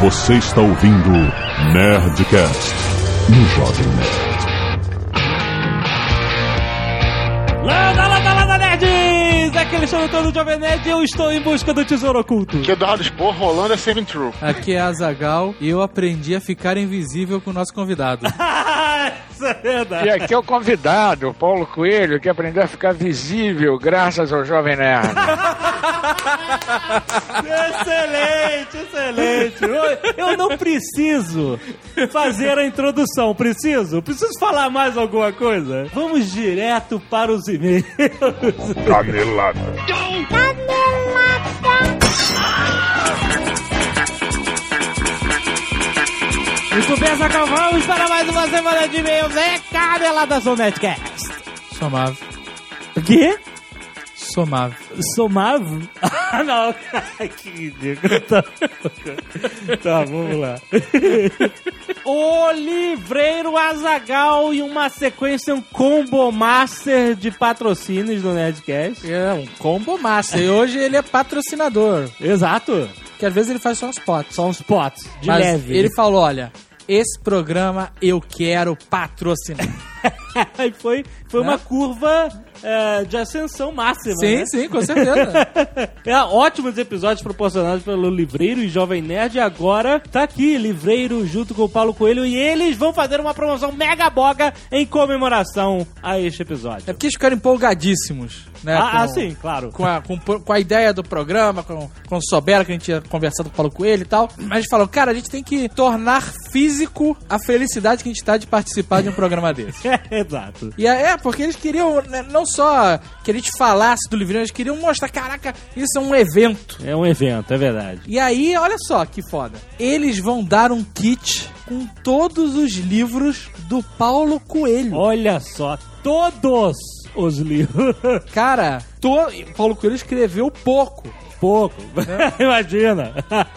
Você está ouvindo Nerdcast no Jovem Nerd. Landa, landa, landa, nerds! Aqui é Alexandre todo Jovem Nerd e eu estou em busca do tesouro oculto. Que o Eduardo Spor rolando é sempre true. Aqui é a Zagal e eu aprendi a ficar invisível com o nosso convidado. Isso é verdade. E aqui é o convidado, Paulo Coelho, que aprendeu a ficar visível graças ao Jovem Nerd. excelente, excelente. Eu, eu não preciso fazer a introdução, preciso? Preciso falar mais alguma coisa? Vamos direto para os e-mails. Canelada. Muito bem, Zagal, vamos para mais uma semana de e-mails. É Canelada Zonetcast. Somava. O quê? Somava. Somavo? Ah, não. que ridículo. Tá, tá vamos lá. o Livreiro Azagal e uma sequência, um combo master de patrocínios do Nerdcast. É um combo massa. E hoje ele é patrocinador. Exato. Que às vezes ele faz só uns potes. Só uns potes, de Mas leve. ele falou, olha, esse programa eu quero patrocinar. Aí foi, foi Né? uma curva é, de ascensão máxima. sim, né? sim, com certeza. É, ótimos episódios proporcionados pelo Livreiro e Jovem Nerd. E agora tá aqui, Livreiro junto com o Paulo Coelho. E eles vão fazer uma promoção mega boga em comemoração a este episódio. É porque eles ficaram empolgadíssimos, né? ah, ah, com- sim, claro. Com a, com, com a ideia do programa, com, com souberam que a gente tinha conversado com o Paulo Coelho e tal. Mas gente falou, cara, a gente tem que tornar físico a felicidade que a gente tá de participar de um programa desse. Exato. E é, é, porque eles queriam né, não só que a gente falasse do livrinho, eles queriam mostrar, caraca, isso é um evento. É um evento, é verdade. E aí, olha só que foda. Eles vão dar um kit com todos os livros do Paulo Coelho. Olha só, todos os livros. Cara, to... Paulo Coelho escreveu pouco. Pouco. Imagina.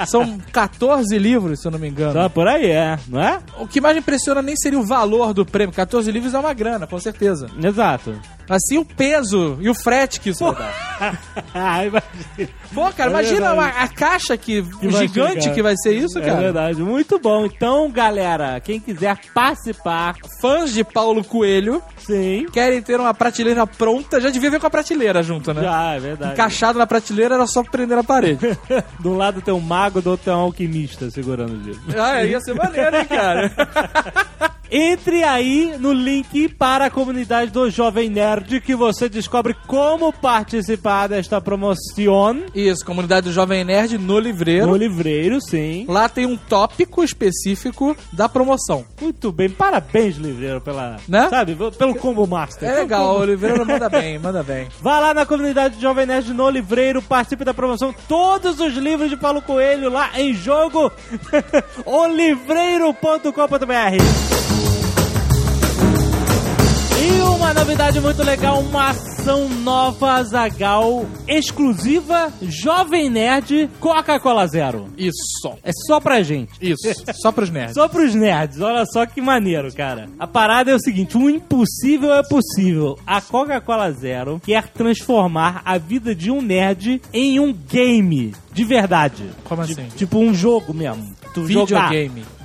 São 14 livros, se eu não me engano. Tá por aí, é, não é? O que mais me impressiona nem seria o valor do prêmio. 14 livros é uma grana, com certeza. Exato. Assim, o peso e o frete que isso vai dar. Ah. Pô, cara, É imagina uma- a caixa que, vai gigante chegar. que vai ser isso, É cara. verdade, muito bom. Então, galera, quem quiser participar, Fãs de Paulo Coelho sim. querem ter uma prateleira pronta. Já devia ver com a prateleira junto, né? Já, é verdade. Encaixado na prateleira era só prender na parede. De um lado tem um mago, do outro tem um alquimista segurando o livro. ah, ia ser maneiro, hein, cara? Entre aí no link para a comunidade do Jovem Nerd que você descobre como participar desta promoção Isso, comunidade do Jovem Nerd no livreiro. no livreiro, sim. Lá tem um tópico específico da promoção. Muito bem, parabéns, livreiro, pela. Né? Sabe, pelo combo master. É legal, combo- o livreiro manda bem, manda bem. Vá lá na comunidade do Jovem Nerd no Livreiro, participe da promoção. Todos os livros de Paulo Coelho lá em jogo. olivreiro.com.br E uma novidade muito legal, uma ação nova, Zagal, exclusiva, Jovem Nerd, Coca-Cola Zero. Isso, É só pra gente. isso. Só pros nerds. Só pros nerds, olha só que maneiro, cara. A parada é o seguinte: o impossível é possível. A Coca-Cola Zero quer transformar a vida de um nerd em um game de verdade. Como assim? Tipo um jogo mesmo. Tu jogar.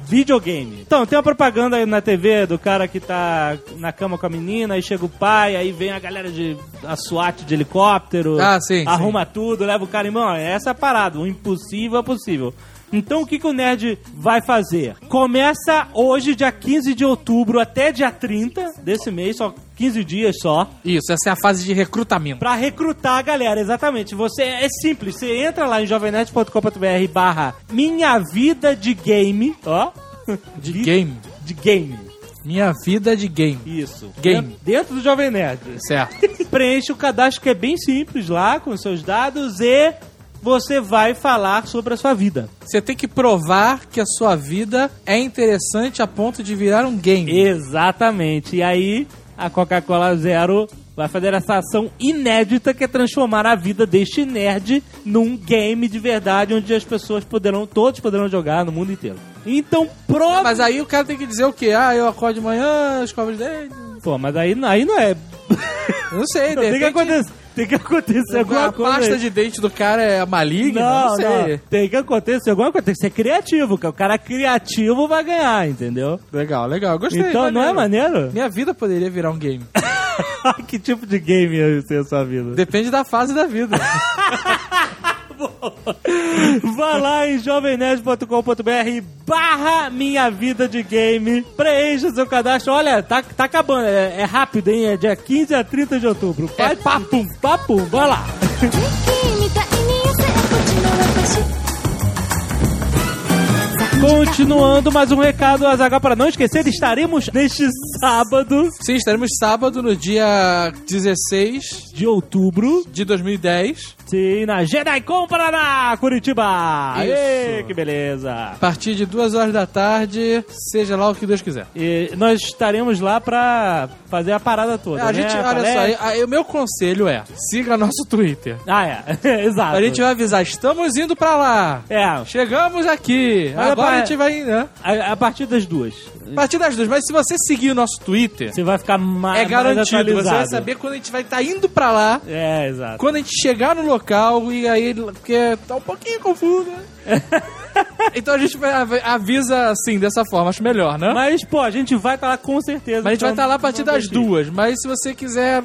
Videogame. Então, tem uma propaganda aí na TV do cara que tá na cama com a menina, aí chega o pai, aí vem a galera de a SWAT de helicóptero, Ah, sim, arruma tudo, leva o cara em mão. Essa é a parada, o impossível é possível. Então o que, que o Nerd vai fazer? Começa hoje, dia 15 de outubro, até dia 30 desse mês, só 15 dias só. Isso, essa é a fase de recrutamento. Pra recrutar a galera, exatamente. Você é simples, você entra lá em jovemnet.com.br barra Minha Vida de Game, ó. De game. De game. Minha vida é de game. Isso. Game. Dentro, do Jovem Nerd. Certo. Preenche o cadastro que é bem simples lá, com seus dados e você vai falar sobre a sua vida. Você tem que provar que a sua vida é interessante a ponto de virar um game. Exatamente. E aí, a Coca-Cola Zero vai fazer essa ação inédita que é transformar a vida deste nerd num game de verdade onde as pessoas poderão, todos poderão jogar no mundo inteiro. Então, prova. Mas aí o cara tem que dizer o quê? Ah, eu acordo de manhã, escovo os dentes. Pô, mas aí, aí não é. Não sei, de Tem que acontecer. Tem que acontecer alguma a coisa. pasta aí. de dente do cara é maligna? Não, Não, sei. não. Tem que acontecer alguma coisa. Tem que ser criativo, que o cara criativo vai ganhar, entendeu? Legal, legal. Gostei. então não é maneiro? Minha vida poderia virar um game. que tipo de game ia ser a sua vida? Depende da fase da vida. Vá lá em jovemnerd.com.br barra minha vida de game. Preencha seu cadastro. Olha, tá, tá acabando. É, é rápido, hein? É dia 15 a 30 de outubro. É Faz- papum. Papum, vai lá. Continuando, mais um recado, Azagal, para não esquecer, estaremos neste sábado Sim, estaremos sábado, no dia 16 de outubro, de 2010. sim, na JediCon Paraná, Curitiba. Isso. Aê, que beleza. A partir de 2 horas da tarde, seja lá o que Deus quiser. E nós estaremos lá pra fazer a parada toda, a né? gente, olha Palestra. só, o meu conselho é, siga nosso Twitter. Ah, é. Exato. A gente vai avisar, estamos indo pra lá. É, Chegamos aqui. Olha Agora a gente vai, né? a, a partir das duas. A partir das duas. Mas se você seguir o nosso Twitter, Você vai ficar é mais garantido. Você vai saber quando a gente vai estar indo pra lá. É, exato. Quando a gente chegar no local e aí, porque tá um pouquinho confuso, né? então a gente vai, avisa assim, dessa forma, acho melhor, né? Mas, Mas, pô, a gente vai estar lá com certeza. a gente vai então estar lá a partir das duas. Mas se você quiser,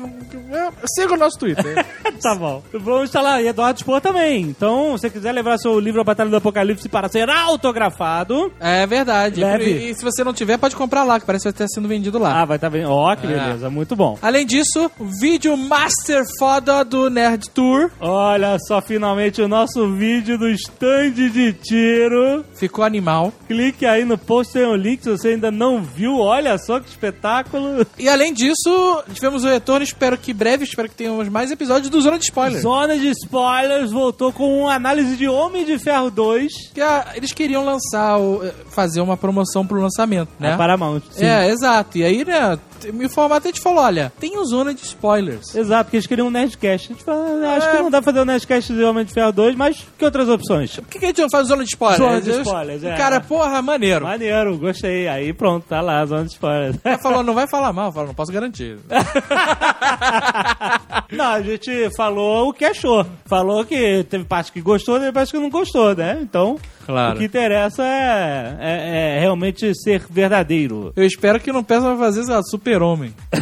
é, siga o nosso Twitter. Tá bom. Vamos estar lá. E Eduardo Spor também. Então, se você quiser levar seu livro A Batalha do Apocalipse para ser autografado. é verdade. Leve. E, e se você não tiver, pode comprar lá, que parece que vai estar sendo vendido lá. Ah, vai estar bem. Ó, que É. beleza. Muito bom. Além disso, vídeo master foda do Nerd Tour Olha só, finalmente o nosso vídeo do stand de tiro. ficou animal. Clique aí no post, tem o link se você ainda não viu. Olha só que espetáculo. E além disso, tivemos o retorno, espero que breve, espero que tenhamos mais episódios do Zona de Spoiler. Zona de Spoilers voltou com uma análise de Homem de Ferro 2. Que ah, eles queriam lançar, o- eh, fazer uma promoção pro lançamento, né? A Paramount. Sim. É, exato. E aí, né, me formato a gente falou, olha, tem o Zona de Spoilers. Exato, porque eles queriam um Nerdcast. A gente fala, "Ah, acho É. que não dá pra fazer um Nerdcast de Homem de Ferro 2, mas que outras opções? Por que, que a gente não faz Zona de Spoilers? Zona de Spoilers, é. Cara, porra, maneiro. Maneiro, gostei. Aí pronto, tá lá, Zona de Spoilers. Ela falou, não vai falar mal, eu falo, não posso garantir. não, a gente falou o que achou. Falou que teve parte que gostou, teve parte que não gostou, né? Então, Claro. o que interessa é, é- é realmente ser verdadeiro. Eu espero que não peça pra fazer, sei lá, super-homem.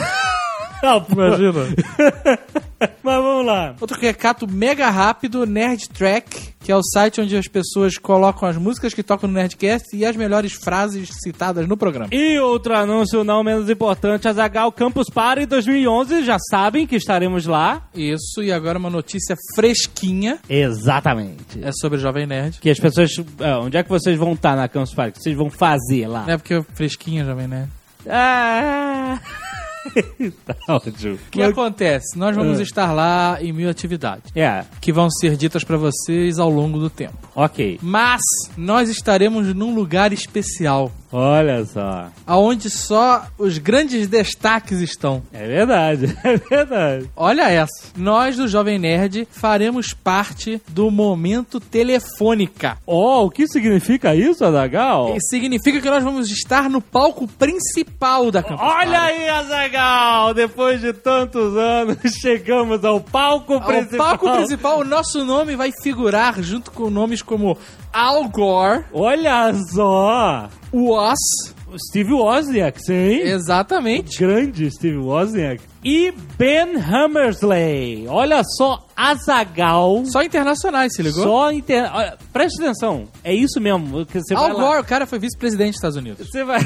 Pô. Imagina. Mas vamos lá. Outro recato mega rápido, Nerd Track, que é o site onde as pessoas colocam as músicas que tocam no Nerdcast e as melhores frases citadas no programa. E outro anúncio não menos importante, a Zagal Campus Party 2011, já sabem que estaremos lá. Isso, e agora uma notícia fresquinha Exatamente. é sobre o Jovem Nerd. Que as pessoas... é, onde é que vocês vão estar na Campus Party? O que vocês vão fazer lá? É porque fresquinha, Jovem Nerd. Ah... tá ótimo. O que acontece? Nós vamos Ah. estar lá em mil atividades, É, que vão ser ditas pra vocês ao longo do tempo. ok. Mas nós estaremos num lugar especial, Olha só. aonde só os grandes destaques estão. É verdade, é verdade. Olha essa. Nós do Jovem Nerd faremos parte do momento telefônica. Oh, o que significa isso, Adagal? E significa que nós vamos estar no palco principal da Campus Olha aí, Azagal! Depois de tantos anos, chegamos ao palco Ao principal. palco principal, o nosso nome vai figurar junto com nomes como Al Gore, Olha só! O Steve Wozniak, sim. exatamente, Grande Steve Wozniak. E Ben Hammersley. Olha só, Azagal. só internacionais, se ligou? Só inter... Olha, preste atenção. É isso mesmo. Que você Al Gore, o cara foi vice-presidente dos Estados Unidos. Você vai...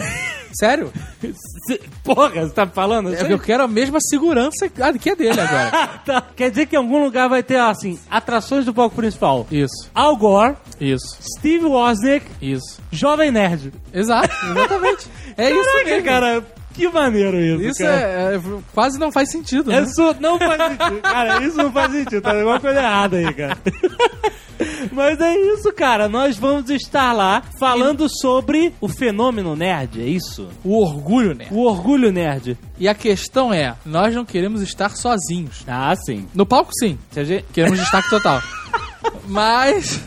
Sério? Cê- Porra, você tá falando? É que eu quero a mesma segurança que a dele agora. Tá. Quer dizer que em algum lugar vai ter, assim, atrações do palco principal. Isso, Al Gore, isso, Steve Wozniak, isso. Jovem Nerd. Exato, exatamente. É isso Caraca, mesmo. cara, que maneiro isso, Isso cara. é, é- quase não faz sentido, né? Isso não faz sentido. Cara, isso não faz sentido. Tá alguma coisa errada aí, cara. Mas é isso, cara. Nós vamos estar lá falando sobre o fenômeno nerd, é isso? O orgulho, né? O orgulho nerd. E a questão é, nós não queremos estar sozinhos. Ah, sim. No palco, sim. Gente... Queremos destaque total. Mas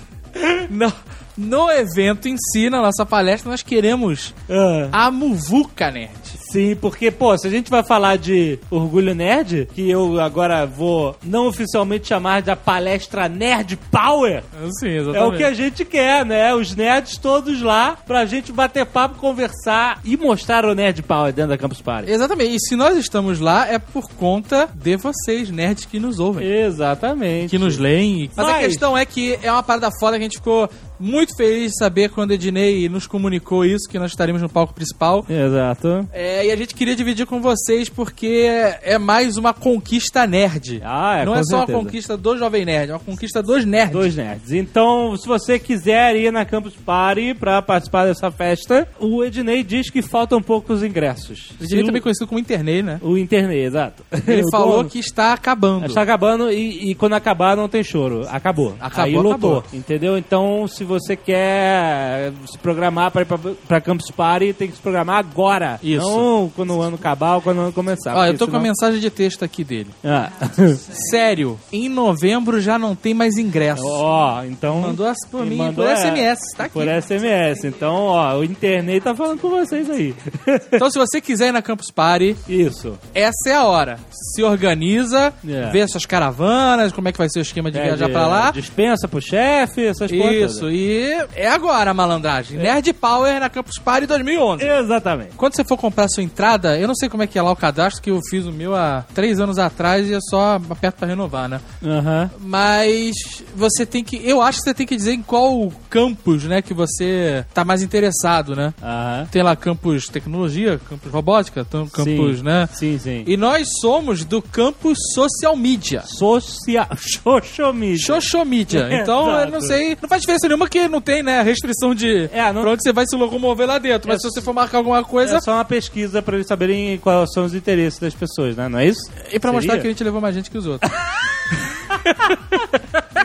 no, no evento em si, na nossa palestra, nós queremos Ah, a Muvuca Nerd. Sim, porque, pô, se a gente vai falar de Orgulho Nerd, que eu agora vou não oficialmente chamar de a palestra Nerd Power, Sim, exatamente. é o que a gente quer, né? Os nerds todos lá pra gente bater papo, conversar e mostrar o Nerd Power dentro da Campus Party. Exatamente. E se nós estamos lá, é por conta de vocês, nerds que nos ouvem. Exatamente. Que nos leem. Mas, a Mas- questão é que é uma parada foda que a gente ficou muito feliz de saber quando o Ednei nos comunicou isso, que nós estaremos no palco principal. Exato. É, e a gente queria dividir com vocês porque é mais uma conquista nerd. Ah, é, Não é só certeza. uma conquista do Jovem Nerd, é uma conquista dos nerds. Dois nerds. Então, se você quiser ir na Campus Party pra participar dessa festa, o Ednei diz que faltam poucos ingressos. O Ednei também conhecido como Internei, né? O Internet, exato. Ele falou que está acabando. Está acabando e, e quando acabar não tem choro. Acabou. Acabou, Aí lotou. acabou. Entendeu? Então, se você quer se programar para ir pra, pra Campus Party, tem que se programar agora. Isso. Não quando o ano acabar ou quando o ano começar. Ó, eu tô com a senão- mensagem de texto aqui dele. Ah. Sério, em novembro já não tem mais ingresso. Ó, então. Mandou as- por mim, mandou, por é, SMS, tá aqui. Por SMS. Então, ó, o internet tá falando com vocês aí. Então, se você quiser ir na Campus Party, Isso. essa é a hora. Se organiza, É. vê suas caravanas, como é que vai ser o esquema de É, viajar de- pra lá. Dispensa pro chefe, essas coisas. Isso, e é agora a malandragem. Nerd Power na Campus Party 2011. Exatamente. Quando você for comprar sua entrada, eu não sei como é que é lá o cadastro, que eu fiz o meu há três anos atrás e eu só aperto pra renovar, né? Aham. Mas você tem que. Eu acho que você tem que dizer em qual campus, né, que você tá mais interessado, né? Aham. Tem lá campus tecnologia, campus robótica, campus, Sim. né? Sim, sim. E nós somos do campus social media. Social. Social media. Social media. Então, eu não sei. Não faz diferença nenhuma que não tem, né? Restrição de É, não- pra onde você vai se locomover lá dentro. Mas É se você for marcar alguma coisa. É só uma pesquisa pra eles saberem quais são os interesses das pessoas, né? Não é isso? E pra mostrar Seria? que a gente levou mais gente que os outros.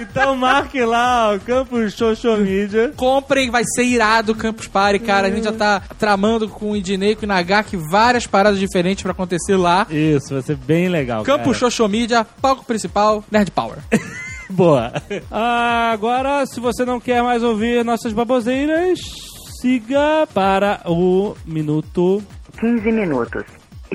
Então marque lá o Campus Social Media. Comprem, vai ser irado o Campus Party, cara. A gente já tá tramando com o Idinei, com o Nagaki, várias paradas diferentes pra acontecer lá. Isso, vai ser bem legal. Campus cara. Social Media, palco principal, Nerd Power. Boa. Ah, agora, se você não quer mais ouvir nossas baboseiras, siga para o minuto 15 minutos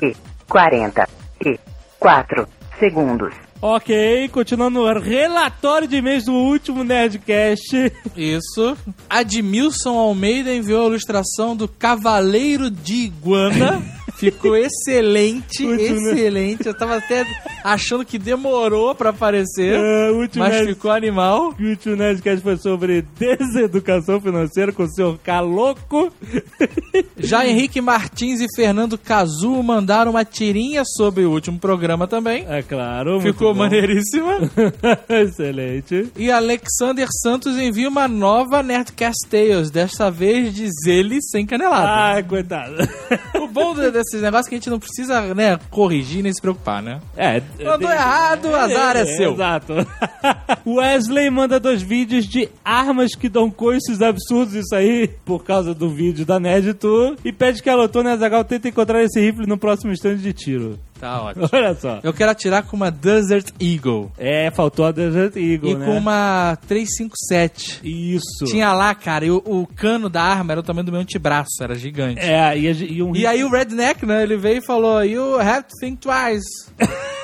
e 44 segundos. Ok, continuando o relatório de e-mails do último Nerdcast. Isso. Admilson Almeida enviou a ilustração do Cavaleiro de Iguana. Ficou excelente, né? excelente. Eu tava até achando que demorou pra aparecer, É, mas Nerd- ficou animal. O último Nerdcast foi sobre deseducação financeira com o senhor Caloco. Já Henrique Martins e Fernando Cazu mandaram uma tirinha sobre o último programa também. É claro, Ficou bom. maneiríssima. Excelente. E Alexander Santos envia uma nova Nerdcast Tales, desta vez diz ele sem canelada. Ai, coitado. O bom de- desses negócios é que a gente não precisa, né, corrigir nem se preocupar, né? É, Mandou errado, o azar é seu. Exato. Wesley manda dois vídeos de armas que dão coices absurdos, isso aí, por causa do vídeo da Nerd Tour, e pede que a Lotona e a Zagal tentem encontrar esse rifle no próximo stand de tiro. Tá ótimo. Olha só. Eu quero atirar com uma Desert Eagle. É, faltou a Desert Eagle, e né? com uma 357. Isso. Tinha lá, cara, e o, o cano da arma era o tamanho do meu antebraço, era gigante. É, e, e um E aí o Redneck, né, ele veio e falou, you have to think twice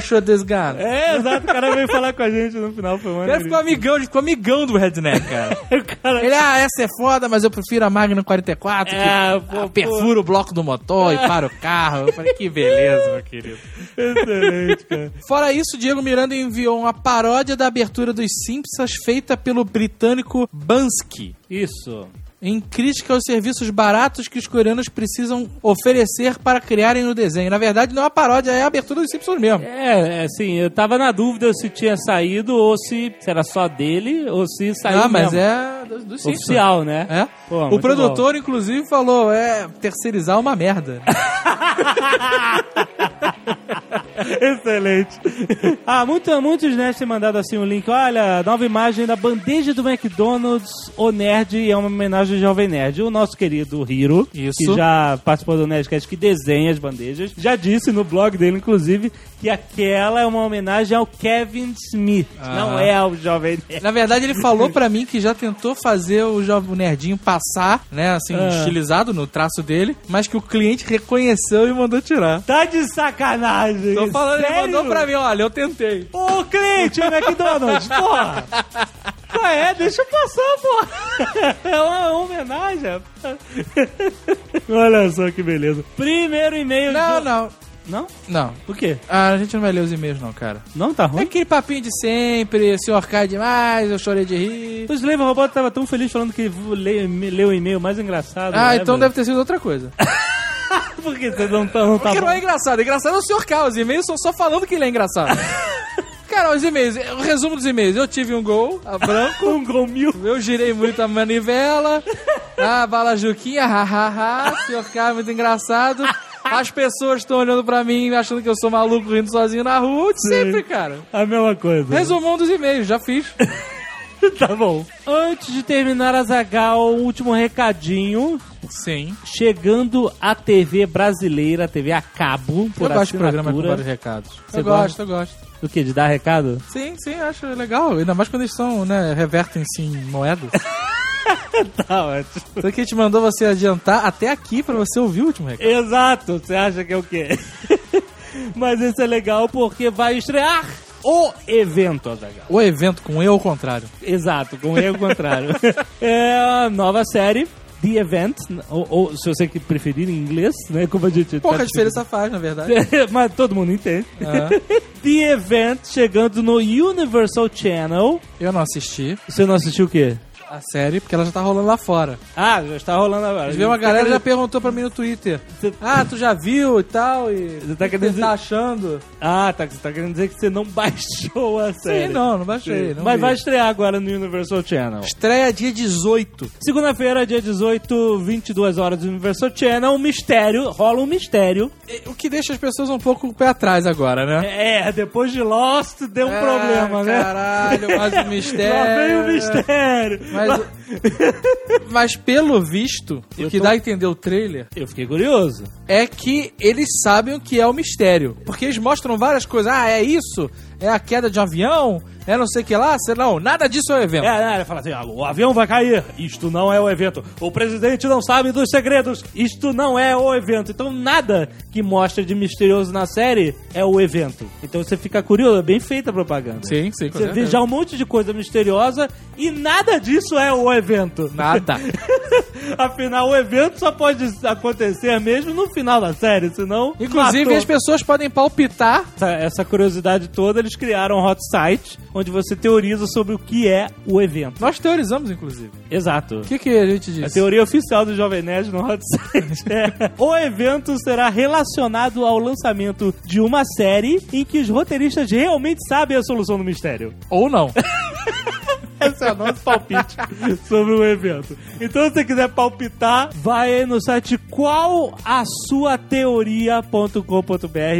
shoot this gun. É, exato, o cara veio falar com a gente no final, foi Ele maneiro. ficou amigão, ele ficou amigão do Redneck, cara. Cara... Ele, ah, essa é foda, mas eu prefiro a Magnum 44, É, que pô, pô. perfura o bloco do motor e para o carro. Eu falei, que beleza, meu querido. Excelente, cara. Fora isso, Diego Miranda enviou uma paródia da abertura dos Simpsons feita pelo britânico Bansky. Isso. Em crítica aos serviços baratos que os coreanos precisam oferecer para criarem o desenho. Na verdade, não é uma paródia, é a abertura dos Simpsons mesmo. É, assim, eu tava na dúvida se tinha saído ou se, se era só dele ou se saiu Ah, mas mesmo. é dos dos Simpsons. oficial, né? É. Pô, o produtor, inclusive, falou: é, terceirizar é uma merda. Excelente. Ah, muito, muitos nerds têm mandado assim um link. Olha, nova imagem da bandeja do McDonald's, o Nerd, e é uma homenagem ao Jovem Nerd. O nosso querido Hiro, Isso. que já participou do Nerdcast, que desenha as bandejas, já disse no blog dele, inclusive, que aquela é uma homenagem ao Kevin Smith, Ah. não é ao Jovem Nerd. Na verdade, ele falou pra mim que já tentou fazer o jovem nerdinho passar, né, assim, Ah. estilizado no traço dele, mas que o cliente reconheceu e mandou tirar. Tá de sacanagem. Tô falando, ele Sério? mandou pra mim, olha, eu tentei. Ô, cliente, McDonald's, porra! Qual é? Deixa eu passar, porra! É uma homenagem. Olha só que beleza. Primeiro e-mail. Não, do- não, Não? não. O quê? Ah, a gente não vai ler os e-mails não, cara. Não tá É ruim? aquele papinho de sempre, o senhor cai demais, eu chorei de rir. O Slave Robot tava tão feliz falando que leu leu o e-mail mais engraçado. Ah, né, então velho? deve ter sido outra coisa. Por que você não tá Porque não é engraçado. Engraçado é o senhor K. Os e-mails são só falando que ele é engraçado. Cara, os e-mails, o resumo dos e-mails. Eu tive um gol, a branco. Um gol mil. Eu girei muito a manivela. Ah, bala Juquinha, hahaha. Senhor K, muito engraçado. As pessoas estão olhando pra mim, achando que eu sou maluco, rindo sozinho na rua. Sempre, cara. A mesma coisa. Resumão dos e-mails, já fiz. tá bom. Antes de terminar a Zagal, um último recadinho. Sim. Chegando a TV brasileira, a TV a cabo, por eu gosto de programa com vários recados. Você eu gosta? gosto, eu gosto. Do que? De dar recado? Sim, sim, acho legal. Ainda mais quando eles são, né, revertem-se em moedas. Tá ótimo. Então que a gente mandou você adiantar até aqui pra você ouvir o último recado. Exato, você acha que é o quê? Mas esse é legal porque vai estrear o evento, Azaghal. O evento com eu ao contrário. Exato, com o erro contrário. é a nova série, The Event, ou, ou se você que preferir em inglês, né? Como a gente Pouca tá diferença faz, na verdade. Mas todo mundo entende. Ah. The Event chegando no Universal Channel. Eu não assisti Você não assistiu o quê? A série porque ela já tá rolando lá fora. Ah, já está rolando agora. Veio uma galera já perguntou pra mim no Twitter. Você- Ah, tu já viu e tal? E Você tá querendo você tá achando? Ah, tá. Você tá querendo dizer que você não baixou a série. Sim, não, não baixei. Não Mas vi. vai estrear agora no Universal Channel. Estreia dia 18. Segunda-feira, dia 18, 22 horas do Universal Channel. Um mistério, rola um mistério. O que deixa as pessoas um pouco com o pé atrás agora, né? É, depois de Lost deu um Ah, problema, né? Caralho, mais um Lá mistério. vem o mistério. Mas, mas pelo visto, Eu o que tô- dá a entender o trailer Eu fiquei curioso. é que eles sabem o que é o mistério. Porque eles mostram várias coisas. Ah, é isso? É a queda de um avião? É não sei o que lá? Sei não, nada disso é o evento. É, né, ele fala assim, ah, o avião vai cair, isto não é o evento. O presidente não sabe dos segredos, isto não é o evento. Então nada que mostra de misterioso na série é o evento. Então você fica curioso, é bem feita a propaganda. Sim, sim, Você vê já um monte de coisa misteriosa e nada disso é o evento. Nada. Afinal, o evento só pode acontecer mesmo no final da série, senão. Inclusive, matou. as pessoas podem palpitar. essa, essa curiosidade toda, eles criaram um hot site onde você teoriza sobre o que é o evento. Nós teorizamos, inclusive. Exato. O que, que a gente A disse? teoria oficial do Jovem Nerd no hot site é o evento será relacionado ao lançamento de uma série em que os roteiristas realmente sabem a solução do mistério. Ou não. Esse é o nosso palpite sobre o evento. Então, se você quiser palpitar, vai no site qual a sua teoria.com.br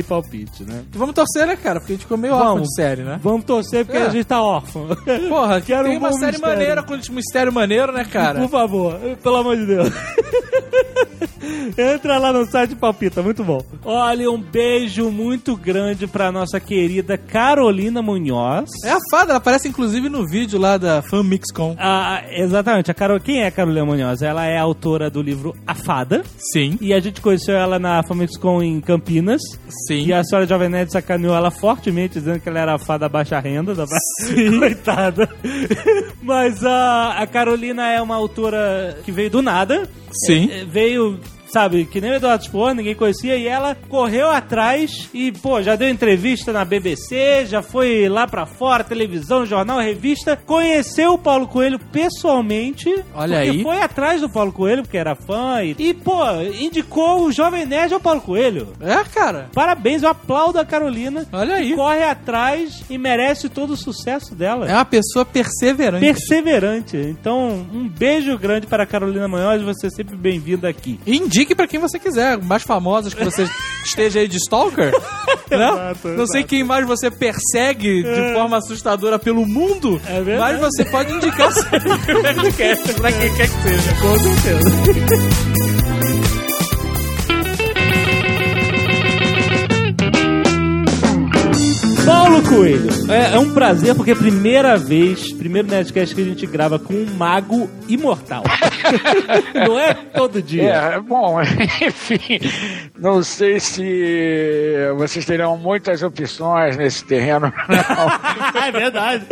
palpite, né? Vamos torcer, né, cara? Porque a gente ficou meio órfão de série, né? Vamos torcer porque É. a gente tá órfão. Porra, Quero tem um uma série mistério. maneira com um mistério maneiro, né, cara? Por favor, pelo amor de Deus. Entra lá no site Palpita, muito bom. Olha, um beijo muito grande pra nossa querida Carolina Munhoz. É a fada, ela aparece inclusive no vídeo lá da FanMixCon. Ah, exatamente, a Carol, quem é a Carolina Munhoz? Ela é autora do livro A Fada. Sim, E a gente conheceu ela na FamixCon em Campinas. sim. E a senhora Jovem Nerd sacaneou ela fortemente, dizendo que ela era a fada baixa renda. Da ba... Coitada. Mas a, a Carolina é uma autora que veio do nada. Sim. É, veio, sabe, que nem o Eduardo Spohr, ninguém conhecia. E ela correu atrás e, pô, já deu entrevista na BBC, já foi lá pra fora, televisão, jornal, revista. Conheceu o Paulo Coelho pessoalmente. Olha aí. foi atrás do Paulo Coelho, porque era fã. E, e, pô, indicou o Jovem Nerd ao Paulo Coelho. É, cara. Parabéns, eu aplaudo a Carolina. Olha aí. Corre atrás e merece todo o sucesso dela. É uma pessoa perseverante. Perseverante. Então, um beijo grande para a Carolina Manhós. Você é sempre bem-vinda aqui. Indique indique pra quem você quiser. Mais famosas que você esteja aí de stalker. né? Não sei quem mais você persegue de forma assustadora pelo mundo, É mas você pode indicar o seu pra quem quer que seja. Com certeza. Paulo Coelho, é, é um prazer porque é a primeira vez, primeiro Nerdcast que a gente grava com um mago imortal. Não é todo dia. É, bom, enfim, não sei se vocês terão muitas opções nesse terreno, não. é verdade.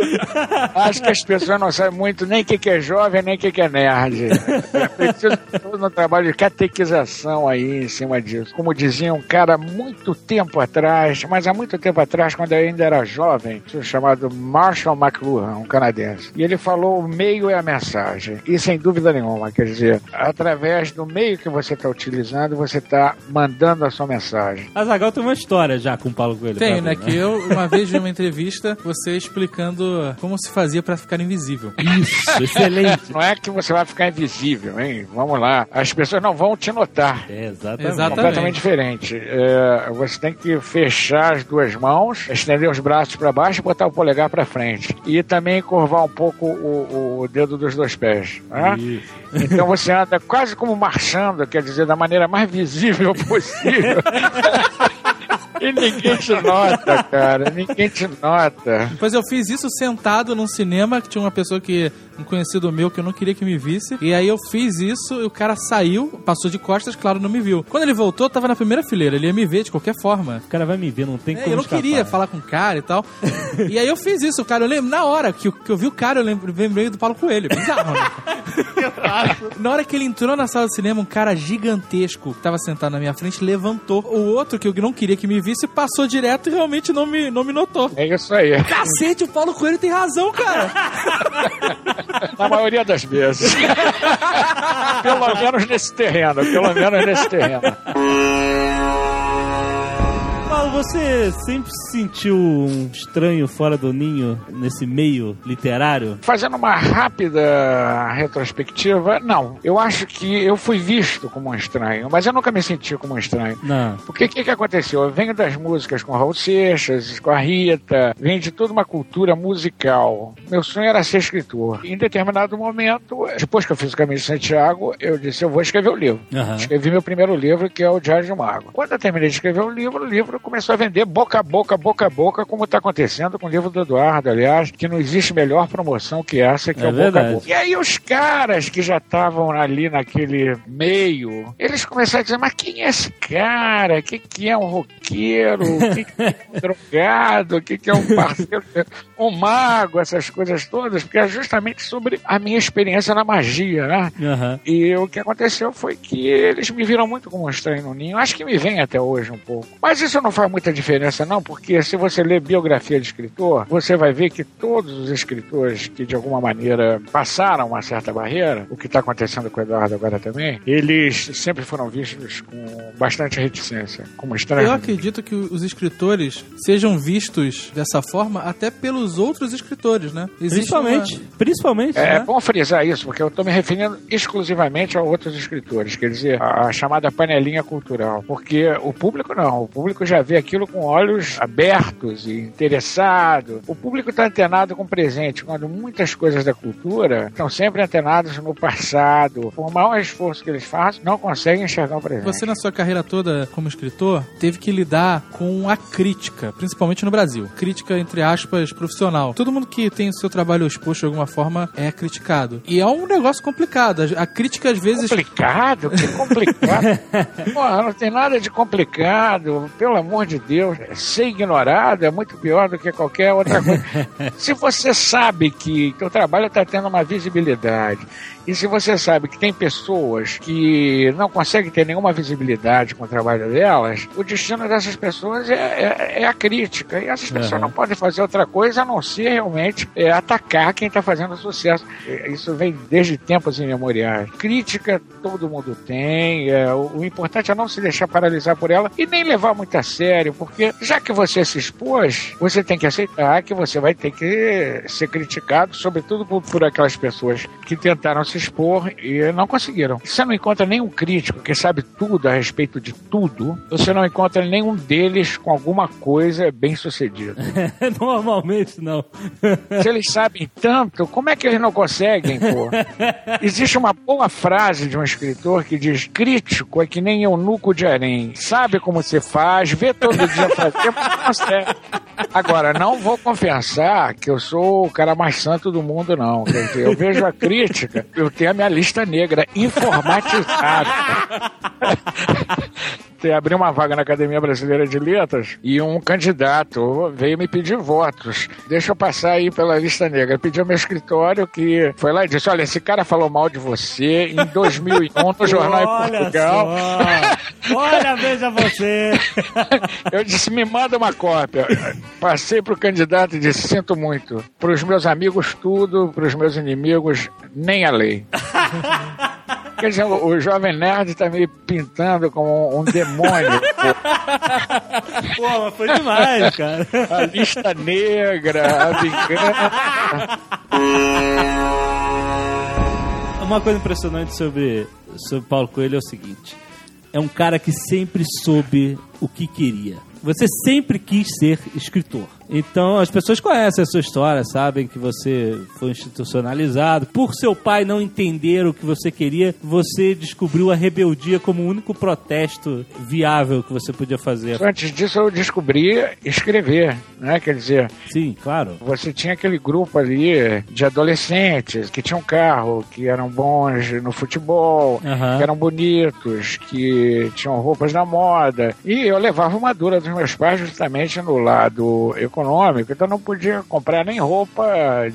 Acho que as pessoas não sabem muito nem o que que é jovem, nem o que que é nerd. É preciso todo um trabalho de catequização aí em cima disso. Como dizia um cara muito tempo atrás, mas há muito tempo atrás, quando eu ainda era jovem, chamado Marshall McLuhan, um canadense. E ele falou: o meio é a mensagem. E sem dúvida nenhuma, quer dizer, através do meio que você está utilizando, você está mandando a sua mensagem. A Zagal tem uma história já com o Paulo Coelho. Tenho, pra né? Que eu, uma vez vi uma entrevista, você explicando como se fazia pra ficar invisível. Isso, excelente. Não é que você vai ficar invisível, hein? Vamos lá. As pessoas não vão te notar. É, exatamente. Exatamente. completamente diferente. É, você tem que fechar as duas mãos, estender os braços para baixo e botar o polegar para frente. E também curvar um pouco o, o dedo dos dois pés. né? Então você anda quase como marchando, quer dizer, da maneira mais visível possível. E ninguém te nota, cara. Ninguém te nota. Depois eu fiz isso sentado num cinema, que tinha uma pessoa que, um conhecido meu, que eu não queria que me visse. E aí eu fiz isso e o cara saiu, passou de costas, claro, não me viu. Quando ele voltou, eu tava na primeira fileira, ele ia me ver de qualquer forma. O cara vai me ver, não tem É, como eu não escapar. queria falar com o cara e tal. e aí eu fiz isso, cara. Eu lembro, na hora que eu, que eu vi o cara, eu lembro- lembrei do Paulo Coelho. Bizarro, né? na hora que ele entrou na sala de cinema, um cara gigantesco que tava sentado na minha frente levantou. O outro, que eu não queria que me visse, passou direto e realmente não me, não me notou. É isso aí. Cacete, o Paulo Coelho tem razão, cara. Na maioria das vezes. pelo menos nesse terreno. Pelo menos nesse terreno. Você sempre se sentiu um estranho fora do ninho nesse meio literário? Fazendo uma rápida retrospectiva, não. Eu acho que eu fui visto como um estranho, mas eu nunca me senti como um estranho. Não. Porque o que, que aconteceu? Eu venho das músicas com Raul Seixas, com a Rita, venho de toda uma cultura musical. Meu sonho era ser escritor. Em determinado momento, depois que eu fiz o Caminho de Santiago, eu disse: eu vou escrever o livro. Aham. Escrevi meu primeiro livro, que é o Diário de um Mago. Quando eu terminei de escrever o livro, o livro começou a vender boca a boca, boca a boca, como está acontecendo com o livro do Eduardo, aliás, que não existe melhor promoção que essa, que é, É o boca a boca. E aí os caras que já estavam ali naquele meio, eles começaram a dizer, mas quem é esse cara? O que, que é um roqueiro? O que, que é um drogado? O que, que é um parceiro? Um mago? Essas coisas todas, porque é justamente sobre a minha experiência na magia, né? Aham. E o que aconteceu foi que eles me viram muito como um estranho no ninho. Acho que me vem até hoje um pouco. Mas isso não faz muita diferença, não, porque se você ler biografia de escritor, você vai ver que todos os escritores que de alguma maneira passaram uma certa barreira, o que está acontecendo com o Eduardo agora também, eles sempre foram vistos com bastante reticência, como estranhos. Eu acredito que os escritores sejam vistos dessa forma até pelos outros escritores, né? Existe Principalmente. Principalmente. É né? bom frisar isso, porque eu estou me referindo exclusivamente a outros escritores, quer dizer, a, a chamada panelinha cultural. Porque o público não, o público já vê aquilo com olhos abertos e interessado. O público está antenado com o presente, quando muitas coisas da cultura estão sempre antenadas no passado. Por maior esforço que eles façam, não conseguem enxergar o presente. Você, na sua carreira toda como escritor, teve que lidar com a crítica, principalmente no Brasil. Crítica, entre aspas, profissional. Todo mundo que tem o seu trabalho exposto de alguma forma é criticado. E é um negócio complicado. A crítica, às vezes. Complicado? Que complicado. Não tem nada de complicado. Pelo amor de Deus. Ser ignorado é muito pior do que qualquer outra coisa. se você sabe que teu trabalho está tendo uma visibilidade, e se você sabe que tem pessoas que não conseguem ter nenhuma visibilidade com o trabalho delas, o destino dessas pessoas é, é- é a crítica. E essas pessoas Aham. não podem fazer outra coisa a não ser realmente é, atacar quem está fazendo sucesso. É, Isso vem desde tempos imemoriais. Crítica todo mundo tem, é, o, o importante é não se deixar paralisar por ela e nem levar muito a sério, porque já que você se expôs, você tem que aceitar que você vai ter que ser criticado, sobretudo por, por aquelas pessoas que tentaram se expor e não conseguiram. Você não encontra nenhum crítico que sabe tudo a respeito de tudo, você não encontra nenhum deles com alguma coisa bem sucedida. Normalmente não. Se eles sabem tanto, como é que eles não conseguem, pô? Existe uma boa frase de um escritor que diz: crítico é que nem eunuco de harém. Sabe como se faz, vê todo dia fazer, mas consegue. Agora, não vou confessar que eu sou o cara mais santo do mundo, não. Quer dizer, eu vejo a crítica, eu tenho a minha lista negra informatizada. Abriu uma vaga na Academia Brasileira de Letras e um candidato veio me pedir votos. Deixa eu passar aí pela lista negra. Pediu ao meu escritório que foi lá e disse: Olha, esse cara falou mal de você em 2001 no Jornal em Olha Portugal. só. Olha, veja você. Eu disse: Me manda uma cópia. Passei pro candidato e disse: Sinto muito. Pros meus amigos, tudo. Pros meus inimigos, nem a lei. Quer dizer, o Jovem Nerd tá me pintando como um demônio. pô. Pô, mas foi demais, cara. A lista negra, a vingança. Uma coisa impressionante sobre, sobre Paulo Coelho é o seguinte: é um cara que sempre soube o que queria. Você sempre quis ser escritor. Então as pessoas conhecem a sua história, sabem que você foi institucionalizado. Por seu pai não entender o que você queria, você descobriu a rebeldia como o único protesto viável que você podia fazer. Antes disso, eu descobri escrever, né? Quer dizer, Sim, claro. você tinha aquele grupo ali de adolescentes que tinham carro, que eram bons no futebol, Aham. que eram bonitos, que tinham roupas na moda. E eu levava uma dura dos meus pais justamente no lado econômico, então não podia comprar nem roupa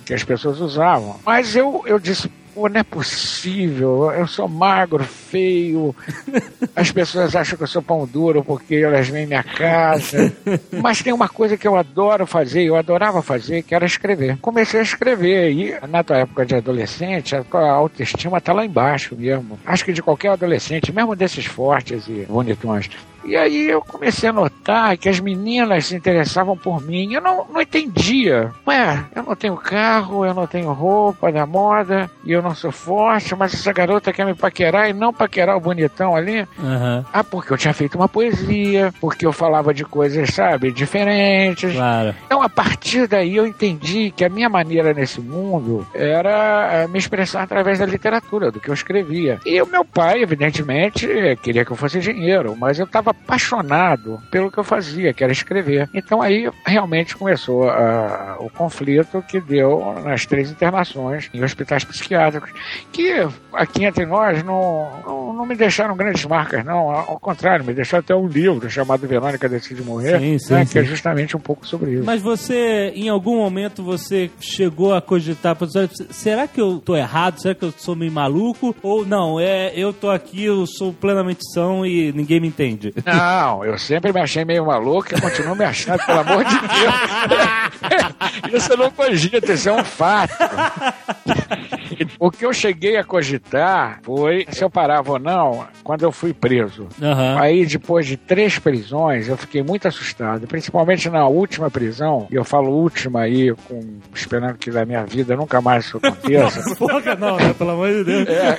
que as pessoas usavam. Mas eu, eu disse. Pô, não é possível. Eu sou magro, feio. As pessoas acham que eu sou pão duro porque elas vêm minha casa. Mas tem uma coisa que eu adoro fazer, eu adorava fazer, que era escrever. Comecei a escrever e na tua época de adolescente, a tua autoestima tá lá embaixo mesmo. Acho que de qualquer adolescente, mesmo desses fortes e bonitões. E aí eu comecei a notar que as meninas se interessavam por mim. Eu não, não entendia. Ué, eu não tenho carro, eu não tenho roupa da moda, e eu não sou forte, mas essa garota quer me paquerar e não paquerar o bonitão ali. Aham, Ah, porque eu tinha feito uma poesia, porque eu falava de coisas, sabe, diferentes. claro. Então, a partir daí, eu entendi que a minha maneira nesse mundo era eh, me expressar através da literatura, do que eu escrevia. E o meu pai, evidentemente, queria que eu fosse engenheiro, mas eu estava apaixonado pelo que eu fazia, que era escrever. Então, aí realmente começou ah, o conflito que deu nas três internações em hospitais psiquiátricos, que aqui entre nós não, não, não me deixaram grandes marcas, não. Ao contrário, me deixaram até um livro chamado Verônica Decide Morrer, Sim, sim, né, sim. que é justamente um pouco sobre isso. Mas você, em algum momento, você chegou a cogitar, será que eu tô errado? Será que eu sou meio maluco? Ou não, é, eu tô aqui, eu sou plenamente são e ninguém me entende. Não, eu sempre me achei meio maluco e continuo me achando, pelo amor de Deus. Isso eu não cogito, isso é um fato. O que eu cheguei a cogitar foi se eu parava ou não quando eu fui preso. Aham. Aí, depois de três prisões, eu fiquei muito assustado, principalmente na última prisão, e eu falo última aí, com, esperando que da minha vida nunca mais isso aconteça. Porra, não, né? Pelo amor de Deus. É,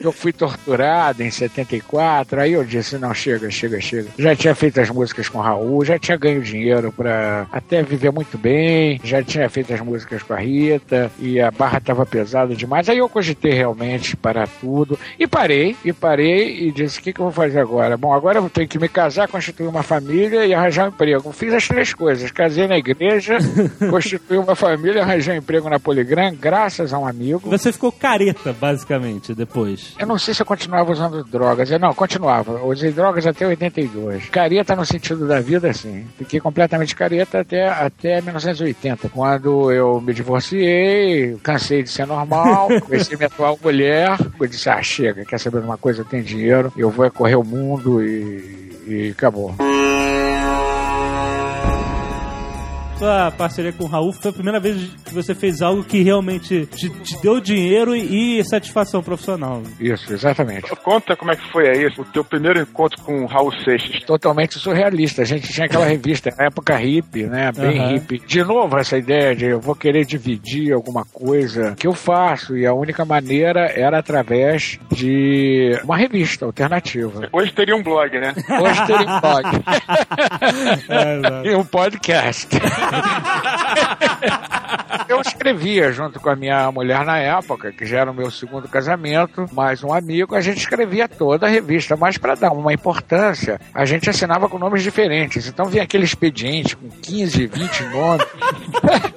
eu fui torturado em 74, aí eu disse, não, chega, chega, chega. Já tinha feito as músicas com o Raul, já tinha ganho dinheiro pra até viver muito bem, já tinha feito as músicas com a Rita, e a barra tava pesada demais. Aí eu cogitei realmente parar tudo, e parei, e parei, e disse, o que, que eu vou fazer agora? Bom, agora eu ter que me casar, constituir uma família e arranjar um emprego. Fiz as três coisas, casei na igreja, constituí uma família, arranjei um emprego na Poligram, graças a um amigo. Você ficou careta, basicamente, depois. Eu não sei se eu continuava usando drogas. Eu não, continuava. Usei drogas até 82. Careta no sentido da vida, sim. Fiquei completamente careta até, até 1980, quando eu me divorciei, cansei de ser normal, conheci minha atual mulher. Eu disse, ah, chega, quer saber de uma coisa? Tenho dinheiro, eu vou correr o mundo e, e acabou. Sua parceria com o Raul foi a primeira vez que você fez algo que realmente te, te deu dinheiro e satisfação profissional. Isso, exatamente. Conta como é que foi aí o teu primeiro encontro com o Raul Seixas. Totalmente surrealista. A gente tinha aquela revista na época hippie, né? Bem Aham. hippie. De novo, essa ideia de eu vou querer dividir alguma coisa que eu faço e a única maneira era através de uma revista alternativa. Hoje teria um blog, né? Hoje teria um blog É, e um podcast. Eu escrevia junto com a minha mulher na época, que já era o meu segundo casamento, mais um amigo, a gente escrevia toda a revista, mas para dar uma importância, a gente assinava com nomes diferentes. Então vinha aquele expediente com 15, 20 nomes.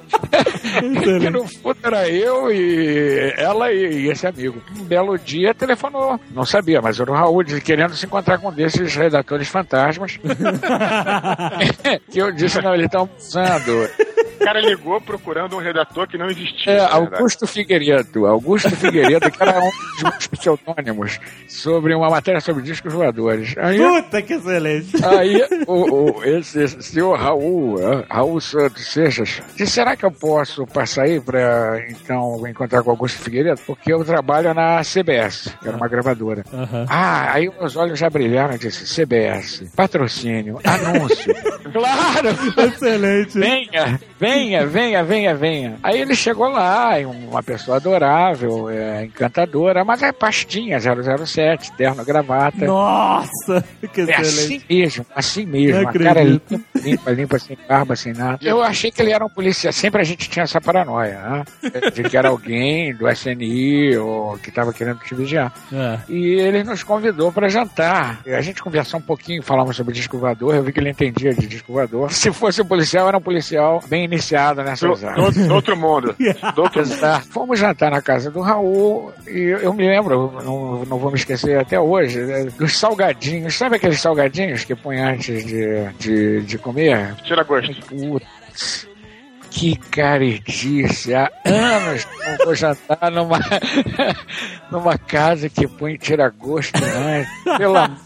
que no fundo era eu e ela e, e esse amigo. Um belo dia telefonou, não sabia, mas era o Raul querendo se encontrar com um desses redatores fantasmas. que eu disse, não, ele tá usando. O cara ligou procurando um redator que não existia. É. Augusto Figueiredo. Augusto Figueiredo, que era um dos meus pseudônimos sobre uma matéria sobre discos voadores. Aí, Puta que excelente. aí o, o- esse, esse senhor Raul, eh, Raul Santos Seixas, disse, será que eu posso passar aí para então encontrar com Augusto Figueiredo? Porque eu trabalho na CBS, que era uma gravadora. Aham. Ah, aí meus olhos já brilharam e disse, CBS, patrocínio, anúncio. claro! Excelente. Venha, venha, venha, venha, venha. Aí ele chegou lá, uma pessoa adorável, é, encantadora, mas é pastinha 007, terno, gravata. Nossa, que É excelente. assim mesmo, assim mesmo. Não A cara limpa, limpa, limpa, sem barba, sem nada. Eu achei que ele era um policial. Sempre a gente tinha essa paranoia, né? De que era alguém do SNI ou que estava querendo te vigiar. É. E ele nos convidou para jantar. E a gente conversou um pouquinho, falamos sobre disco voador. Eu vi que ele entendia de disco voador. Se fosse um policial, era um policial bem iniciado Nessas áreas. do- do outro mundo. Do outro mundo. Fomos jantar na casa do Raul e eu me lembro, não, não vou me esquecer até hoje, né, dos salgadinhos. Sabe aqueles salgadinhos que põe antes de, de, de comer? Tira gosto. Putz, que caretice. Há anos que não vou jantar numa, numa casa que põe tira-gosto antes. Pelo amor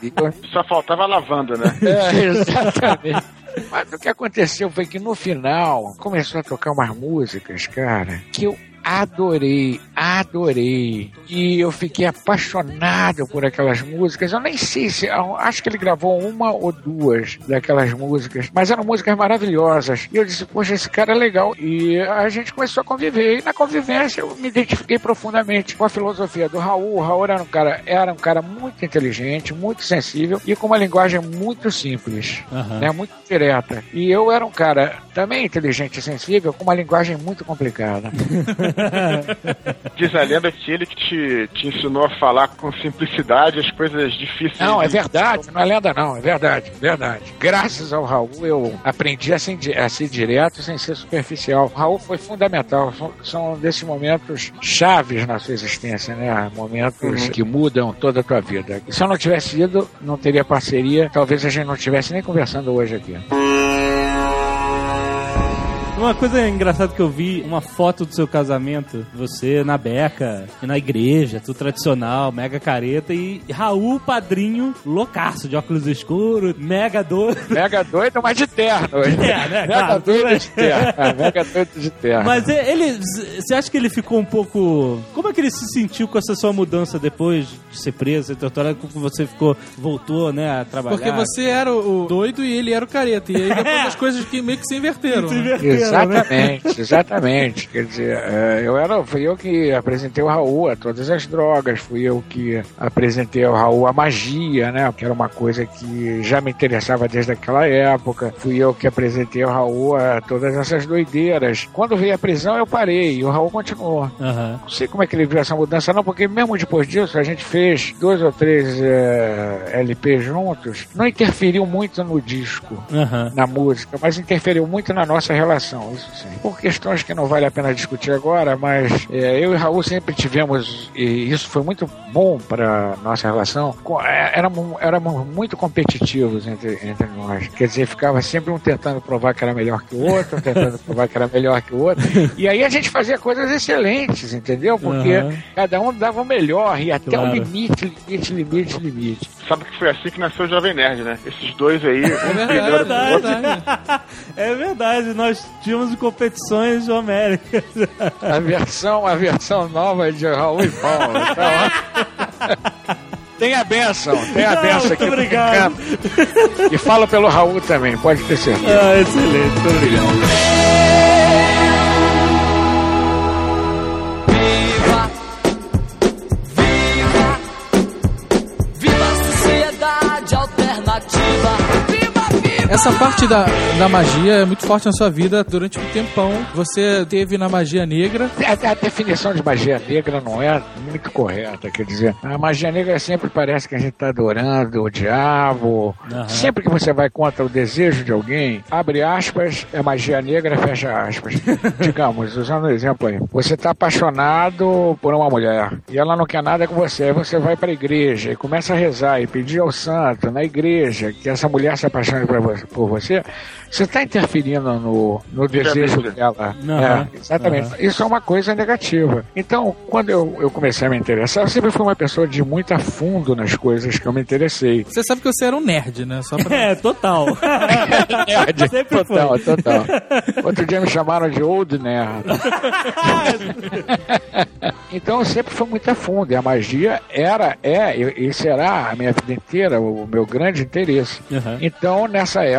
de Deus. Só faltava lavanda, né? É, exatamente. Mas o que aconteceu foi que no final começou a tocar umas músicas, cara, que eu adorei, adorei. E eu fiquei apaixonado por aquelas músicas. Eu nem sei se. eu Acho que ele gravou uma ou duas daquelas músicas, mas eram músicas maravilhosas. E eu disse, poxa, esse cara é legal. E a gente começou a conviver. E na convivência eu me identifiquei profundamente com a filosofia do Raul. O Raul era um cara, era um cara muito inteligente, muito sensível e com uma linguagem muito simples Aham. né, muito direta. E eu era um cara também inteligente e sensível, com uma linguagem muito complicada. Diz a lenda que ele que te, te ensinou a falar com simplicidade as coisas difíceis. Não, é de- verdade, não é lenda não, é verdade, verdade. Graças ao Raul eu aprendi a ser, a ser direto sem ser superficial. O Raul foi fundamental, são- desses momentos chaves na sua existência, né? Momentos que mudam toda a tua vida. Se eu não tivesse ido, não teria parceria, talvez a gente não estivesse nem conversando hoje aqui. Uma coisa engraçada que eu vi, uma foto do seu casamento, você na beca, e na igreja, tudo tradicional, mega careta, e Raul padrinho, loucaço, de óculos escuros, mega doido. Mega doido, mas de terno. É, né? Mega Claro, doido de terno. É, Mega doido de terno. Mas é- ele, você acha que ele ficou um pouco. Como é que ele se sentiu com essa sua mudança depois de ser preso e torturado? Como você ficou, voltou, né, a trabalhar? Porque você era o doido e ele era o careta. E aí depois as coisas que meio que se inverteram. se né? inverteram, né? Exatamente, exatamente. Quer dizer, é, eu era, fui eu que apresentei o Raul a todas as drogas, fui eu que apresentei ao Raul a magia, né? Que era uma coisa que já me interessava desde aquela época. Fui eu que apresentei ao Raul a todas essas doideiras. Quando veio a prisão, eu parei e o Raul continuou. Aham. Não sei como é que ele viu essa mudança, não, porque mesmo depois disso a gente fez dois ou três é, LPs juntos. Não interferiu muito no disco Aham. na música, mas interferiu muito na nossa relação. Isso sim. Por questões que não vale a pena discutir agora, mas é, eu e Raul sempre tivemos, e isso foi muito bom para nossa relação, co- é, éramos, éramos muito competitivos entre, entre nós. Quer dizer, ficava sempre um tentando provar que era melhor que o outro, um tentando provar que era melhor que o outro. E aí a gente fazia coisas excelentes, entendeu? Porque Aham. cada um dava o melhor e até Claro. o limite, limite, limite, limite. Sabe que foi assim que nasceu o Jovem Nerd, né? Esses dois aí, um É verdade, é verdade. É verdade, nós tínhamos competições homéricas. A versão, a versão nova de Raul e Paulo. Tá Tem a benção, tem a benção aqui. obrigado. E fala pelo Raul também, pode ter certeza. Ah, excelente, muito obrigado. Essa parte da, da magia é muito forte na sua vida durante um tempão. Você teve na magia negra. A, a definição de magia negra não é muito correta, quer dizer, a magia negra sempre parece que a gente está adorando o diabo. Aham. Sempre que você vai contra o desejo de alguém, abre aspas, é magia negra, fecha aspas. Digamos, usando o exemplo aí, você está apaixonado por uma mulher e ela não quer nada com você, aí você vai para a igreja e começa a rezar e pedir ao santo na igreja que essa mulher se apaixone por você- por você, você está interferindo no, no desejo dela. Aham. É, exatamente. Isso é uma coisa negativa. Então, quando eu, eu comecei a me interessar, eu sempre fui uma pessoa de muito a fundo nas coisas que eu me interessei. Você sabe que você era um nerd, né? Só pra... É, total. Nerd, Sempre total, foi. total. Outro dia me chamaram de old nerd. então eu sempre fui muito a fundo. E a magia era, é e e será a minha vida inteira o meu grande interesse. Uhum. Então, nessa época,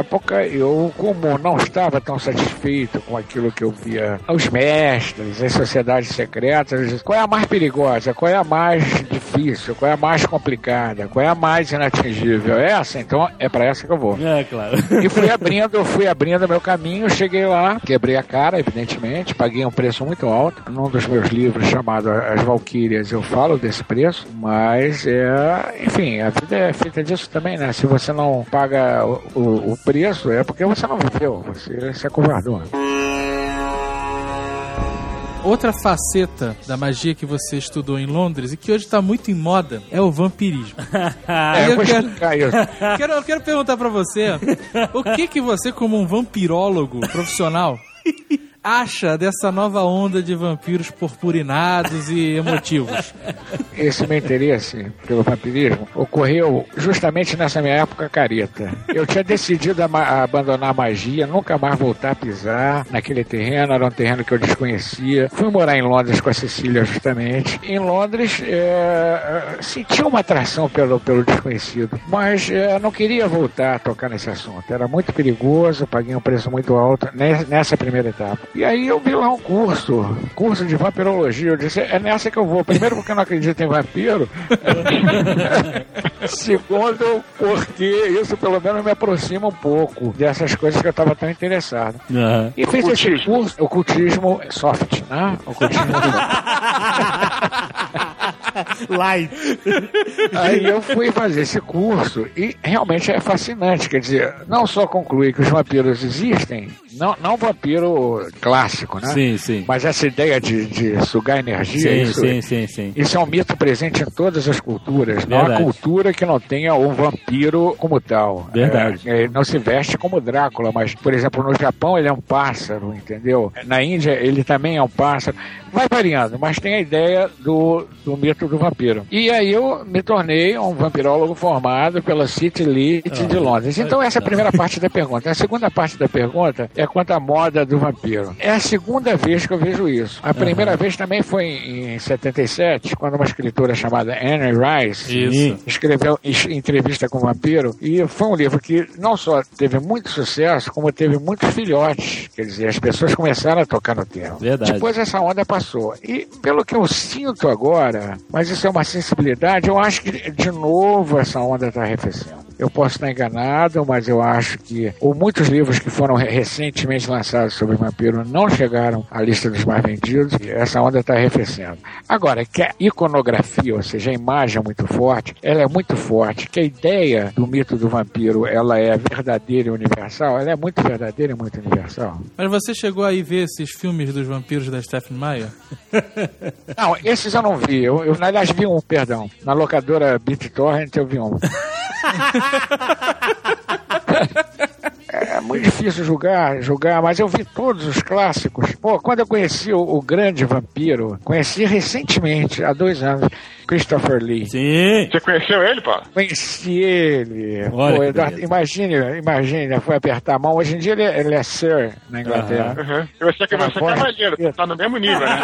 eu, como não estava tão satisfeito com aquilo que eu via os mestres, as sociedades secretas, qual é a mais perigosa? Qual é a mais difícil? Qual é a mais complicada? Qual é a mais inatingível? É essa? Então, é para essa que eu vou. É, claro. E fui abrindo, fui abrindo meu caminho, cheguei lá, quebrei a cara, evidentemente, paguei um preço muito alto. Num dos meus livros chamado As Valquírias eu falo desse preço, mas é, enfim, a vida é feita disso também, né? Se você não paga o, o- o preço, é porque você não viveu, você se acovardou. Outra faceta da magia que você estudou em Londres e que hoje está muito em moda é o vampirismo. É, eu vou eu quero- quero, eu quero perguntar pra você, o que que você, como um vampirólogo profissional, acha dessa nova onda de vampiros purpurinados e emotivos? Esse meu interesse pelo vampirismo ocorreu justamente nessa minha época careta. Eu tinha decidido abandonar a magia, nunca mais voltar a pisar naquele terreno, era um terreno que eu desconhecia. Fui morar em Londres com a Cecília justamente. Em Londres, é, senti uma atração pelo, pelo desconhecido, mas é, não queria voltar a tocar nesse assunto. Era muito perigoso, paguei um preço muito alto ne- nessa primeira etapa. E aí eu vi lá um curso, curso de vampirologia. Eu disse, é nessa que eu vou. Primeiro porque eu não acredito em vampiro. Segundo, porque isso pelo menos me aproxima um pouco dessas coisas que eu estava tão interessado. Aham. E fiz esse curso, ocultismo soft, né? Ocultismo Light. Aí eu fui fazer esse curso e realmente é fascinante. Quer dizer, não só concluir que os vampiros existem, não, não vampiro clássico, né? Sim, sim. Mas essa ideia de, de sugar energia, Sim, isso, sim, sim, sim. isso é um mito presente em todas as culturas. Não há Verdade. cultura que não tenha um vampiro como tal. Verdade. É, ele não se veste como Drácula, mas, por exemplo, no Japão ele é um pássaro, entendeu? Na Índia ele também é um pássaro. Vai variando, mas tem a ideia do, do mito do vampiro. E aí eu me tornei um vampirólogo formado pela City Lit de Londres. Então essa é a primeira parte da pergunta. A segunda parte da pergunta é quanto à moda do vampiro. É a segunda vez que eu vejo isso. A primeira vez também foi em, em 77, quando uma escritora chamada Anne Rice Isso. escreveu es- Entrevista com o Vampiro e foi um livro que não só teve muito sucesso, como teve muitos filhotes. Quer dizer, as pessoas começaram a tocar no tema. Verdade. Depois essa onda passou. E pelo que eu sinto agora, mas isso é uma sensibilidade, eu acho que de novo essa onda está arrefecendo. Eu posso estar enganado, mas eu acho que ou muitos livros que foram re- recentemente lançados sobre vampiro não chegaram à lista dos mais vendidos e essa onda está arrefecendo. Agora, que a iconografia, ou seja, a imagem é muito forte, ela é muito forte, que a ideia do mito do vampiro ela é verdadeira e universal, ela é muito verdadeira e muito universal. Mas você chegou aí ver esses filmes dos vampiros da Stephanie Meyer? Não, esses eu não vi. Eu, eu verdade vi um, perdão. Na locadora BitTorrent eu vi um. É muito difícil julgar, julgar, mas eu vi todos os clássicos. Pô, quando eu conheci o, o grande vampiro, conheci recentemente, há dois anos, Christopher Lee. Sim. Você conheceu ele, Paulo? Conheci ele. Olha Pô, Eduardo, imagine, imagine, foi apertar a mão. Hoje em dia ele, é- ele é Sir na Inglaterra. Uhum. Eu sei que você é cavaleiro, tá no mesmo nível, né?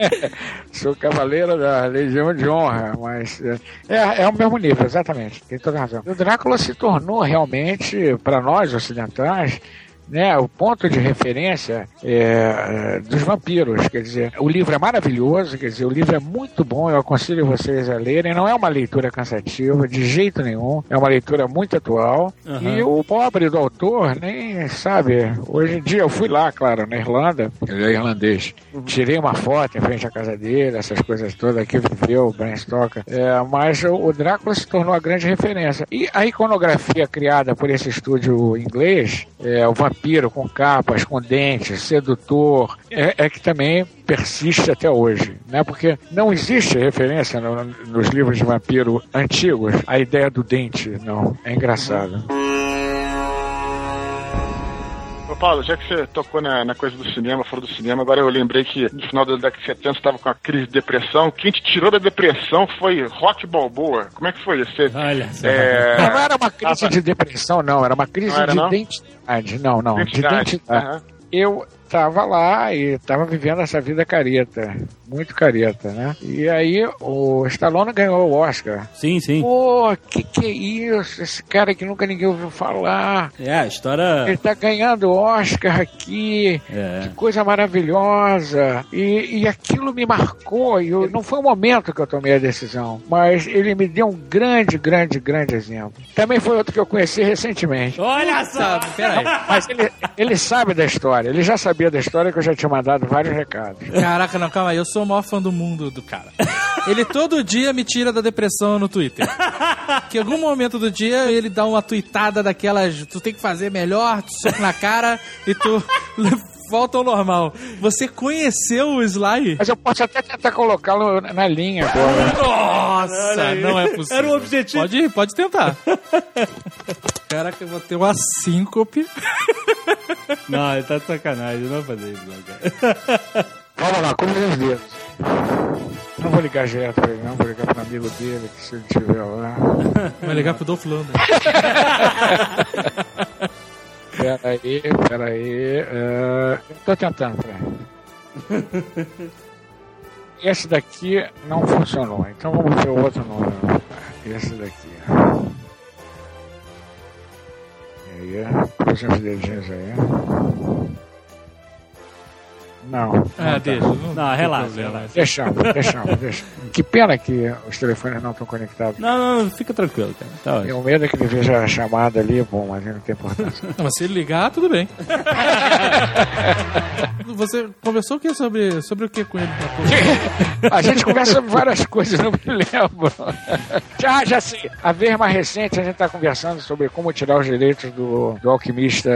Sou cavaleiro da Legião de Honra, mas é, é, é o mesmo nível, exatamente. Tem toda razão. O Drácula se tornou realmente, para nós ocidentais, né, o ponto de referência é, é, dos vampiros. Quer dizer, o livro é maravilhoso, quer dizer, o livro é muito bom, eu aconselho vocês a lerem. Não é uma leitura cansativa, de jeito nenhum. É uma leitura muito atual. Aham. E o pobre do autor nem sabe. Hoje em dia eu fui lá, claro, na Irlanda, ele é irlandês. Tirei uma foto em frente à casa dele, essas coisas todas que viveu, Bram Stoker. É, mas o, o Drácula se tornou a grande referência. E a iconografia criada por esse estúdio inglês, é, o vampiro com capas, com dentes, sedutor, é, é que também persiste até hoje, né? Porque não existe referência no- nos livros de vampiro antigos a ideia do dente, não. É engraçado. Ô Paulo, já que você tocou na, na coisa do cinema, falou do cinema, agora eu lembrei que no final da década de 70 você estava com uma crise de depressão. Quem te tirou da depressão foi Rock Balboa. Como é que foi isso? Você, Olha é, Não, era uma crise Ah, de depressão, não. Era uma crise Não era, de não? identidade. Não, não. Identidade. De identidade. Aham. Eu tava lá e tava vivendo essa vida careta. Muito careta, né? E aí o Stallone ganhou o Oscar. Sim, sim. Pô, que que é isso? Esse cara que nunca ninguém ouviu falar. É, a história. Ele tá ganhando Oscar aqui. É. Que coisa maravilhosa. E, e aquilo me marcou. E eu- não foi o momento que eu tomei a decisão, mas ele me deu um grande, grande, grande exemplo. Também foi outro que eu conheci recentemente. Olha só! Peraí. Mas ele, ele sabe da história. Ele já sabia da história que eu já tinha mandado vários recados. Caraca, não, calma aí. Eu sou o maior fã do mundo do cara. Ele todo dia me tira da depressão no Twitter. Que em algum momento do dia ele dá uma tweetada daquelas. Tu tem que fazer melhor, tu soco na cara e tu volta ao normal. Você conheceu o Sly? Mas eu posso até tentar colocá-lo na linha agora. Nossa, não é possível. Era o objetivo. Pode ir, pode tentar. Caraca, eu vou ter uma síncope. Não, ele tá de sacanagem, não vai fazer isso, não, cara. Vamos lá, como os dedos. Não vou ligar direto pra ele, não. Vou ligar pro amigo dele, que se ele estiver lá. Vai ligar pro Dolph Lundgren. Pera aí, pera aí. é, eu tô tentando, peraí. Esse daqui não funcionou, então vamos ver o outro número. Esse daqui. E aí, cruza os dedinhos aí. Não. Ah, tá. deixa. Não, Não, tem relaxa, relaxa. Deixamos, deixamos, deixamos. Que pena que os telefones não estão conectados. Não, não, fica tranquilo, cara. Tá ótimo. Tenho medo é que ele veja a chamada ali, bom, mas não tem importância. Não, mas se ele ligar, tudo bem. Você conversou o que sobre, sobre o que com ele? A gente conversa sobre várias coisas, não me lembro. Já, já sei. A vez mais recente, a gente está conversando sobre como tirar os direitos do, do alquimista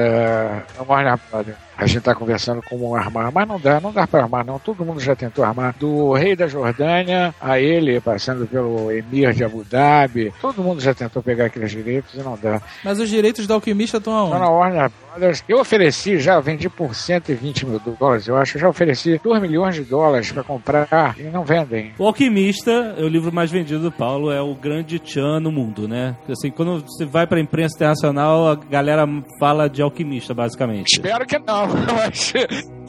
Warner Brothers. A gente está conversando como armar, mas não dá, não dá para armar, não. Todo mundo já tentou armar. Do rei da Jordânia a ele, passando pelo emir de Abu Dhabi. Todo mundo já tentou pegar aqueles direitos e não dá. Mas os direitos do alquimista estão aonde? na Warner Brothers, eu ofereci, já vendi por 120 mil dólares, eu acho. Eu já ofereci 2 milhões de dólares para comprar e não vendem. O Alquimista, o livro mais vendido do Paulo, é o grande tchan no mundo, né? Assim, quando você vai pra imprensa internacional, a galera fala de alquimista, basicamente. Espero que não, mas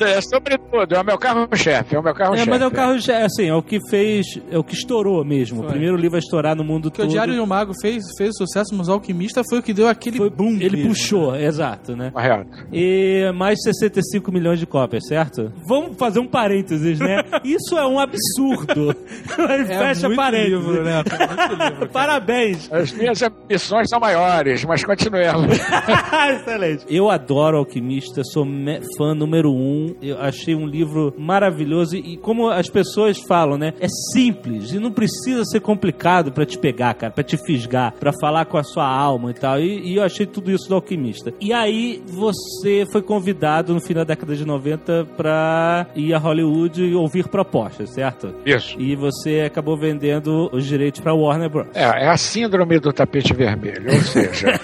É sobretudo, é o meu carro-chefe, é o meu É, carro-chefe. mas é o carro, assim, é o que fez, é o que estourou mesmo. O Foi. primeiro livro a estourar no mundo Porque o todo. Diário de um Mago fez, fez sucesso, mas o Alquimista foi o que deu aquele Foi- boom. Ele mesmo. puxou, exato, né? E mais de 65 milhões de cópias, certo? Vamos fazer um parênteses, né? Isso é um absurdo. É Fecha parênteses. livro, né? É livro. Parabéns. As minhas ambições são maiores, mas continuemos. Excelente. Eu adoro Alquimista, sou fã número um. Eu achei um livro maravilhoso e, e como as pessoas falam, né? É simples e não precisa ser complicado pra te pegar, cara, pra te fisgar, pra falar com a sua alma e tal. E, e eu achei tudo isso do Alquimista. E aí você foi convidado no fim da década de 90 pra ir a Hollywood e ouvir propostas, certo? Isso. E você acabou vendendo os direitos pra Warner Bros. É, é a síndrome do tapete vermelho, ou seja,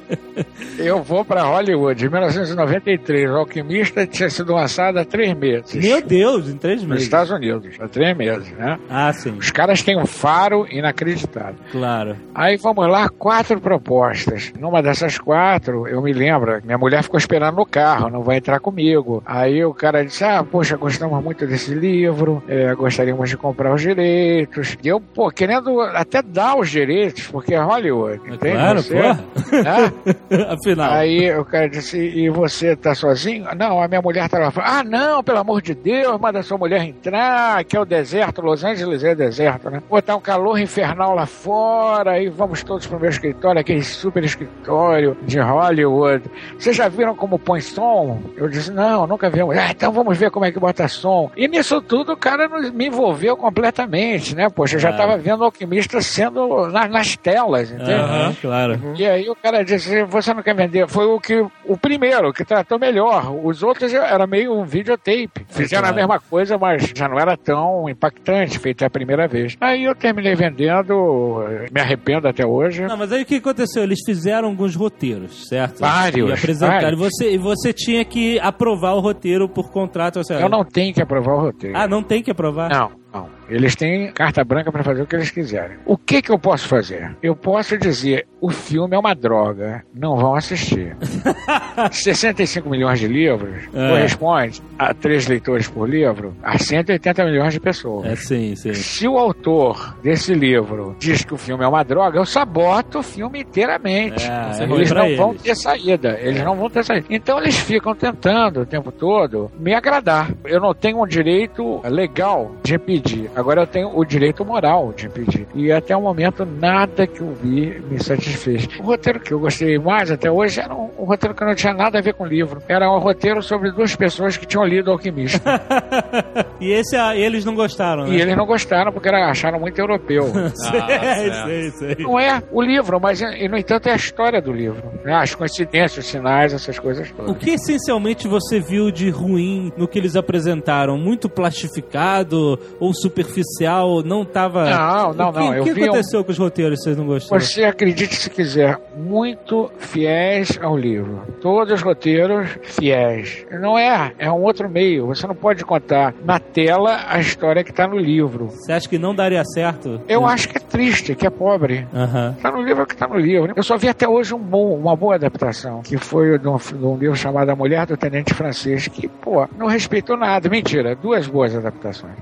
eu vou para Hollywood em 1993. O Alquimista tinha sido lançado há três meses. Meu Deus, em três Nos meses. Estados Unidos, há três meses, né? Ah, sim, Os caras têm um faro inacreditável. claro. Aí vamos lá, quatro propostas. Numa dessas quatro, eu me lembro, minha mulher ficou esperando no carro, não vai entrar comigo. Aí o cara disse: Ah, poxa, gostamos muito desse livro, é, gostaríamos de comprar os direitos. E eu, pô, querendo até dar os direitos, porque é Hollywood. Entende? Claro, Você, pô. né? Afinal. Aí o cara disse, e você tá sozinho? Não, a minha mulher tá lá fora. Ah, não, pelo amor de Deus, manda sua mulher entrar, que é o deserto, Los Angeles é deserto, né? Botar um calor infernal lá fora, e vamos todos pro meu escritório, aquele super escritório de Hollywood. Vocês já viram como põe som? Eu disse, não, nunca vimos. Ah, então vamos ver como é que bota som. E nisso tudo o cara me envolveu completamente, né? Poxa, eu já Ah. tava vendo o Alquimista sendo na- nas telas, entende? Aham, claro. E aí o cara disse, você não quer vender? Foi o que o primeiro que tratou melhor. Os outros era meio um videotape. Fizeram claro. a mesma coisa, mas já não era tão impactante, feito a primeira vez. Aí eu terminei vendendo, me arrependo até hoje. Não, mas aí o que aconteceu? Eles fizeram alguns roteiros, certo? Vários, E apresentaram. E vários. você, e você tinha que aprovar o roteiro por contrato. ou seja, Eu não tenho que aprovar o roteiro. Ah, não tem que aprovar? Não, não. Eles têm carta branca para fazer o que eles quiserem. O que que eu posso fazer? Eu posso dizer, o filme é uma droga, não vão assistir. 65 milhões de livros É. corresponde a três leitores por livro a 180 milhões de pessoas. É sim, sim. Se o autor desse livro diz que o filme é uma droga, eu saboto o filme inteiramente. É, é Eles não vão eles. ter saída. Eles não vão ter saída. Então eles ficam tentando o tempo todo me agradar. Eu não tenho um direito legal de impedir. Agora eu tenho o direito moral de impedir. E até o momento nada que eu vi me satisfez. O roteiro que eu gostei mais até hoje era um, um roteiro que não tinha nada a ver com o livro. Era um roteiro sobre duas pessoas que tinham lido Alquimista. E esse ah, eles não gostaram, né? e eles não gostaram porque era- acharam muito europeu. sei, sei, sei. Não é o livro, mas e, no entanto é a história do livro. né? As coincidências, os sinais, essas coisas todas. O que essencialmente você viu de ruim no que eles apresentaram? Muito plastificado ou superficial? Não tava. Não, não, O que, não. O Eu que vi um- aconteceu com os roteiros que vocês não gostaram? Você acredite se quiser, muito fiéis ao livro. Todos os roteiros fiéis. Não é, é um outro meio. Você não pode contar na tela a história que está no livro. Você acha que não daria certo? Eu acho que é triste, que é pobre. Aham. Tá no livro que tá no livro. Eu só vi até hoje um bom, uma boa adaptação, que foi de um, de um livro chamado A Mulher do Tenente Francês, que, pô, não respeitou nada. Mentira, duas boas adaptações.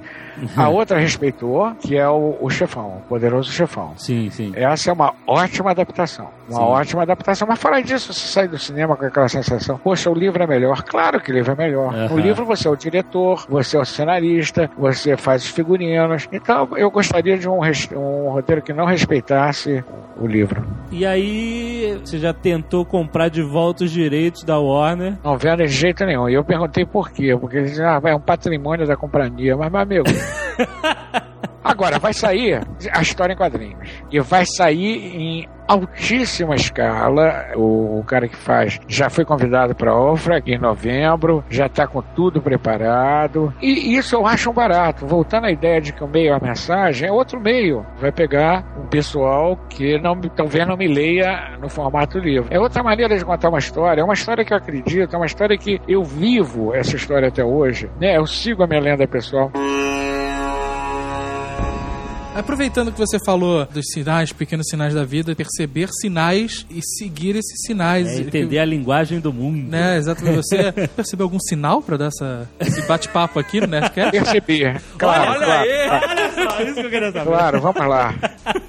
A outra respeitou, que é o, o Chefão, o Poderoso Chefão. Sim, sim. Essa é uma ótima adaptação. Uma Sim. ótima adaptação. Mas fora disso, você sai do cinema com aquela sensação: poxa, o livro é melhor. Claro que o livro é melhor. No livro você é o diretor, você é o cenarista, você faz os figurinos. Então eu gostaria de um, um roteiro que não respeitasse o livro. E aí, você já tentou comprar de volta os direitos da Warner? Não vendo de jeito nenhum. E eu perguntei por quê. Porque eles diziam, ah, é um patrimônio da companhia. Mas, meu amigo. Agora, vai sair a história em quadrinhos. E vai sair em altíssima escala. O, o cara que faz já foi convidado para a Ofra em novembro, já está com tudo preparado. E isso eu acho um barato. Voltando à ideia de que o meio é a mensagem, é outro meio. Vai pegar um pessoal que não, talvez não me leia no formato livro. É outra maneira de contar uma história. É uma história que eu acredito, é uma história que eu vivo essa história até hoje. Né? Eu sigo a minha lenda pessoal. Aproveitando que você falou dos sinais, pequenos sinais da vida, perceber sinais e seguir esses sinais. É entender a linguagem do mundo. Né, exatamente. Você percebeu algum sinal pra dar essa, esse bate-papo aqui no Nerdcast? Percebi. Claro, olha claro. aí, olha só, isso que eu queria saber. Claro, vamos lá.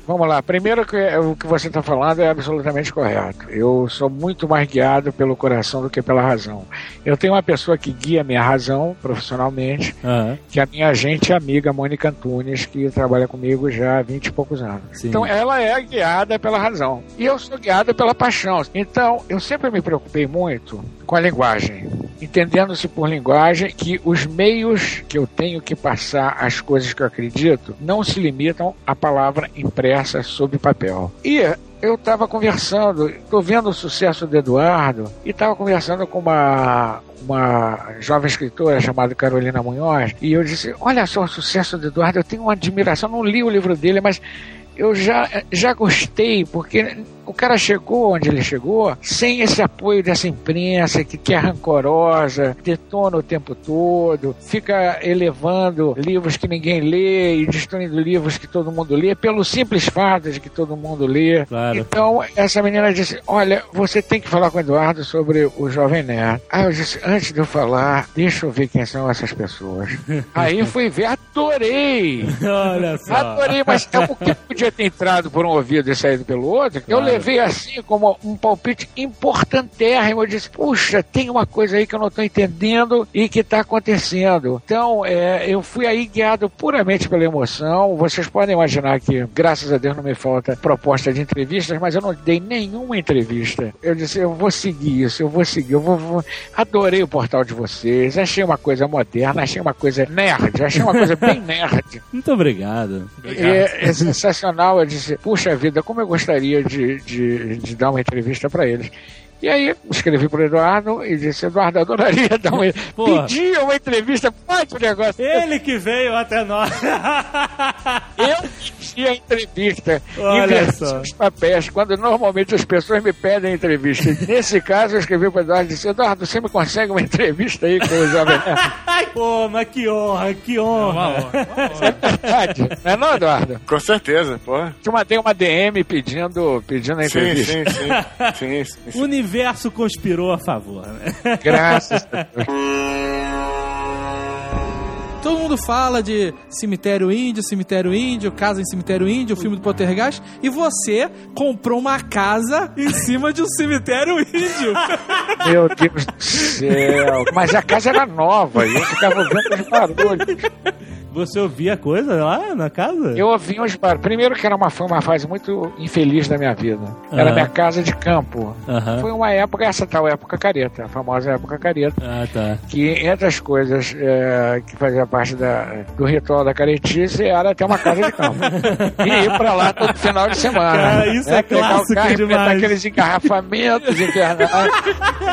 Vamos lá. Primeiro que o que você está falando é absolutamente correto. Eu sou muito mais guiado pelo coração do que pela razão. Eu tenho uma pessoa que guia minha razão profissionalmente, Aham. que é a minha agente amiga Mônica Antunes, que trabalha comigo já há 20 e poucos anos. Sim. Então ela é guiada pela razão. E eu sou guiada pela paixão. Então eu sempre me preocupei muito com a linguagem. Entendendo-se por linguagem que os meios que eu tenho que passar as coisas que eu acredito não se limitam à palavra impressa sob papel. E eu estava conversando, estou vendo o sucesso do Eduardo e estava conversando com uma uma jovem escritora chamada Carolina Munhoz e eu disse: Olha só o sucesso do Eduardo, eu tenho uma admiração. Não li o livro dele, mas eu já, já gostei, porque o cara chegou onde ele chegou sem esse apoio dessa imprensa que, que é rancorosa, detona o tempo todo, fica elevando livros que ninguém lê e destruindo livros que todo mundo lê, pelo simples fato de que todo mundo lê. Claro. Então, essa menina disse: Olha, você tem que falar com o Eduardo sobre o Jovem Nerd. Aí eu disse: Antes de eu falar, deixa eu ver quem são essas pessoas. Aí fui ver, adorei! Olha só. Adorei, mas é porque podia ter entrado por um ouvido e saído pelo outro. Eu Claro. Levei assim como um palpite importantérrimo. Eu disse, puxa, tem uma coisa aí que eu não estou entendendo e que está acontecendo. Então, é, eu fui aí guiado puramente pela emoção. Vocês podem imaginar que, graças a Deus, não me falta proposta de entrevistas, mas eu não dei nenhuma entrevista. Eu disse, eu vou seguir isso, eu vou seguir, eu vou, vou- Adorei o portal de vocês, achei uma coisa moderna, achei uma coisa nerd, achei uma coisa bem nerd. Muito obrigado. É, é sensacional. Eu disse, puxa vida, como eu gostaria de, de, de dar uma entrevista para eles. E aí, escrevi pro Eduardo e disse, Eduardo, adoraria dar uma... Porra. Pedi uma entrevista, pode o negócio. Ele que veio até nós. Eu a entrevista. Olha só. os papéis, quando normalmente as pessoas me pedem entrevista. Nesse caso, eu escrevi pro Eduardo e disse, Eduardo, você me consegue uma entrevista aí com o Jovem Nerd? Ai, pô, mas que honra, que honra. É verdade. Não é não, Eduardo? Com certeza, pô. Te mandei uma DM pedindo, pedindo a Sim, entrevista. sim, sim. sim, sim, O sim. universo conspirou a favor, né? Graças a Deus. Todo mundo fala de cemitério índio, cemitério índio, casa em cemitério índio, filme do Poltergeist, e você comprou uma casa em cima de um cemitério índio. Meu Deus do céu. Mas a casa era nova e eu ficava ouvindo os barulhos. Você ouvia coisa lá na casa? Eu ouvi uns barulhos. Primeiro que era uma, foi uma fase muito infeliz da minha vida. Era Ah. minha casa de campo. Aham. Foi uma época, essa tal época careta, a famosa época careta. Ah, tá. Que entre as coisas é, que fazia parte da, do ritual da caretice era ter uma casa de campo. e ir pra lá todo final de semana. Cara, isso é Pegar clássico o carro demais. aqueles engarrafamentos infernais.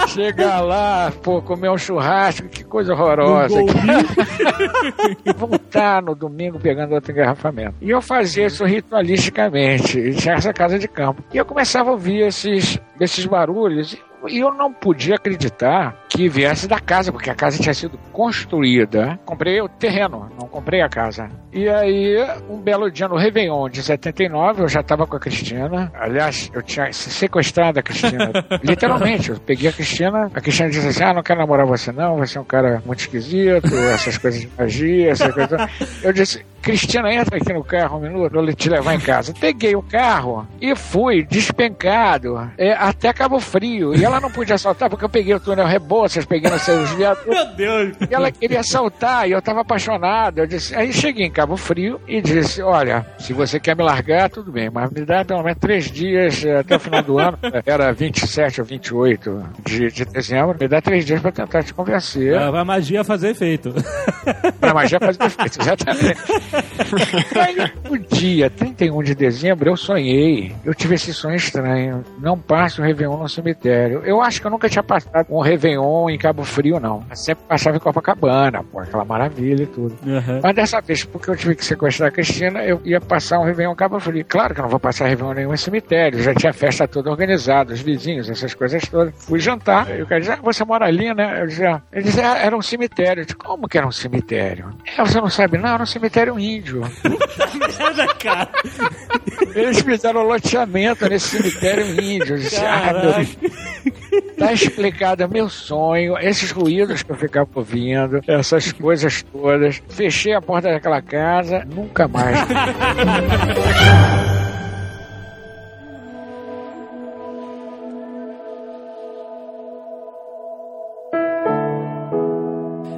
Chegar lá, pô, comer um churrasco, que coisa horrorosa. Um voltar no domingo pegando outro engarrafamento. E eu fazia isso ritualisticamente. E essa casa de campo. E eu começava a ouvir esses, esses barulhos. E eu não podia acreditar que viesse da casa, porque a casa tinha sido construída. Comprei o terreno, não comprei a casa. E aí, um belo dia no Réveillon de 79, eu já estava com a Cristina. Aliás, eu tinha sequestrado a Cristina. Literalmente, eu peguei a Cristina. A Cristina disse assim: Ah, não quero namorar você, não. Você é um cara muito esquisito, essas coisas de magia, essas coisas. Eu disse: Cristina, entra aqui no carro um minuto pra eu te levar em casa. Peguei o carro e fui despencado é, até Cabo Frio. E ela não podia saltar porque eu peguei o túnel Rebouças, peguei nos seus viadutos. Meu Deus. E ela queria saltar e eu tava apaixonado. Eu disse, aí cheguei em Cabo Frio e disse: Olha, se você quer me largar, tudo bem, mas me dá pelo menos três dias eh, até o final do ano. Era 27 ou 28 de, de dezembro. Me dá três dias pra tentar te convencer. Ah, A magia fazer efeito. Pra magia fazer efeito, exatamente. Aí, no dia 31 de dezembro, eu sonhei. Eu tive esse sonho estranho. Não passe o Réveillon no cemitério. Eu acho que eu nunca tinha passado um Réveillon Réveillon em Cabo Frio, não. Eu sempre passava em Copacabana, pô, aquela maravilha e tudo. Aham. Mas dessa vez, porque eu tive que sequestrar a Cristina, eu ia passar um Réveillon em Cabo Frio. Claro que eu não vou passar Réveillon em nenhum cemitério, já tinha festa toda organizada, os vizinhos, essas coisas todas. Fui jantar, e o cara disse, ah, você mora ali, né? Eu dizia, ele disse, ah, era um cemitério. Eu disse, como que era um cemitério? É, você não sabe, não, era um cemitério índio. Cara. Eles fizeram loteamento nesse cemitério índio. Eu disse, ah, meu. Tá explicado, é meu sonho, esses ruídos que eu ficava ouvindo, essas coisas todas. Fechei a porta daquela casa, nunca mais.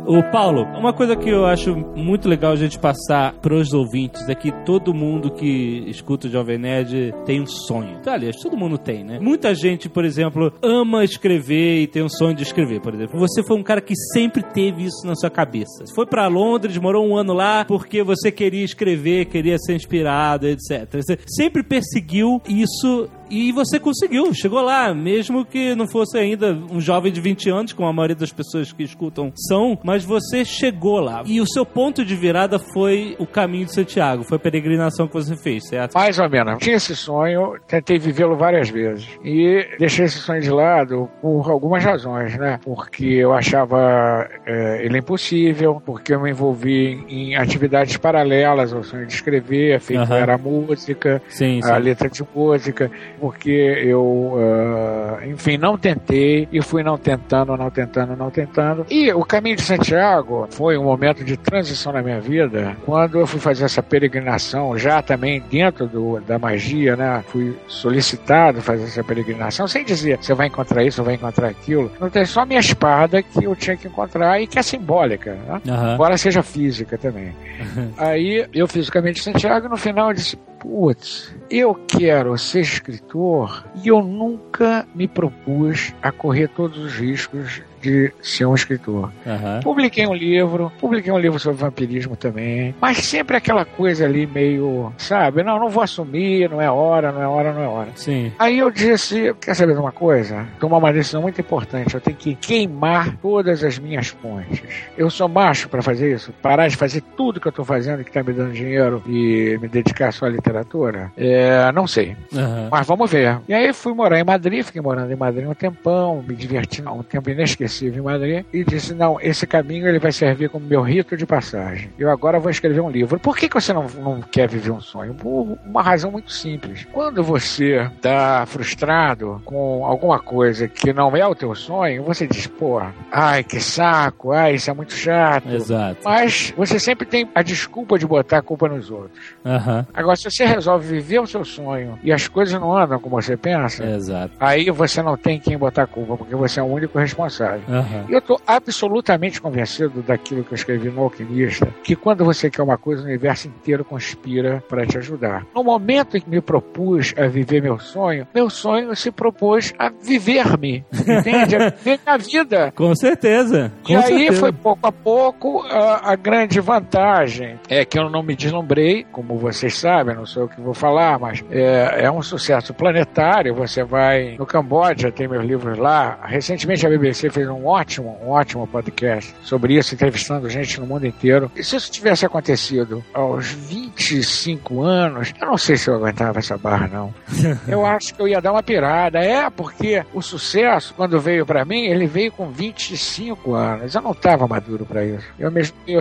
Ô, Paulo, uma coisa que eu acho muito legal a gente passar pros ouvintes é que todo mundo que escuta o Jovem Nerd tem um sonho. Tá, aliás, todo mundo tem, né? Muita gente, por exemplo, ama escrever e tem um sonho de escrever, por exemplo. Você foi um cara que sempre teve isso na sua cabeça. Foi pra Londres, morou um ano lá porque você queria escrever, queria ser inspirado, etc. Você sempre perseguiu isso e você conseguiu, chegou lá, mesmo que não fosse ainda um jovem de 20 anos, como a maioria das pessoas que escutam são, mas você chegou lá. E o seu ponto de virada foi o caminho de Santiago, foi a peregrinação que você fez, certo? Mais ou menos. Tinha esse sonho, tentei vivê-lo várias vezes. E deixei esse sonho de lado por algumas razões, né? Porque eu achava eh, ele impossível, porque eu me envolvi em atividades paralelas ao sonho de escrever, feito Aham. era música, Sim, sim. a letra de música, porque eu, ah, enfim, não tentei e fui não tentando, não tentando, não tentando. E o caminho de Santiago foi um momento de transição na minha vida, quando eu fui fazer essa peregrinação, já também dentro do, da magia, né? Fui solicitado fazer essa peregrinação, sem dizer você vai encontrar isso, vai encontrar aquilo. Não tem só a minha espada que eu tinha que encontrar e que é simbólica, né? Aham. embora seja física também. Aí eu fiz o caminho de Santiago e no final eu disse: Putz, eu quero ser escritor e eu nunca me propus a correr todos os riscos de ser um escritor. Aham. Publiquei um livro, publiquei um livro sobre vampirismo também, mas sempre aquela coisa ali meio, sabe? Não, não vou assumir, não é hora, não é hora, não é hora. Sim. Aí eu disse, quer saber de uma coisa? Tomar uma decisão muito importante. Eu tenho que queimar todas as minhas pontes. Eu sou macho para fazer isso? Parar de fazer tudo que eu tô fazendo que tá me dando dinheiro e me dedicar só à literatura? É, não sei. Aham. Mas vamos ver. E aí fui morar em Madrid, fiquei morando em Madrid um tempão, me divertindo um tempo inesquecível em Madrid, e disse, não, esse caminho ele vai servir como meu rito de passagem. Eu agora vou escrever um livro. Por que, que você não, não quer viver um sonho? Por uma razão muito simples. Quando você está frustrado com alguma coisa que não é o teu sonho, você diz, pô, ai, que saco, ai, isso é muito chato. Exato. Mas você sempre tem a desculpa de botar a culpa nos outros. Aham. Agora, se você resolve viver o seu sonho e as coisas não andam como você pensa, Exato. aí você não tem quem botar a culpa, porque você é o único responsável. E eu estou absolutamente convencido daquilo que eu escrevi no Alquimista, que quando você quer uma coisa, o universo inteiro conspira para te ajudar. No momento em que me propus a viver meu sonho, meu sonho se propôs a viver-me, entende? A viver a vida. Com certeza. Com E aí certeza. foi pouco a pouco a, a grande vantagem é que eu não me deslumbrei, como vocês sabem, não sou eu que vou falar, mas é, é um sucesso planetário. Você vai no Camboja, tem meus livros lá. Recentemente a BBC fez um ótimo, um ótimo podcast sobre isso, entrevistando gente no mundo inteiro. E se isso tivesse acontecido aos 25 anos, eu não sei se eu aguentava essa barra, não. Eu acho que eu ia dar uma pirada. É, porque o sucesso, quando veio pra mim, ele veio com 25 anos. Eu não estava maduro pra isso. Eu mesmo eu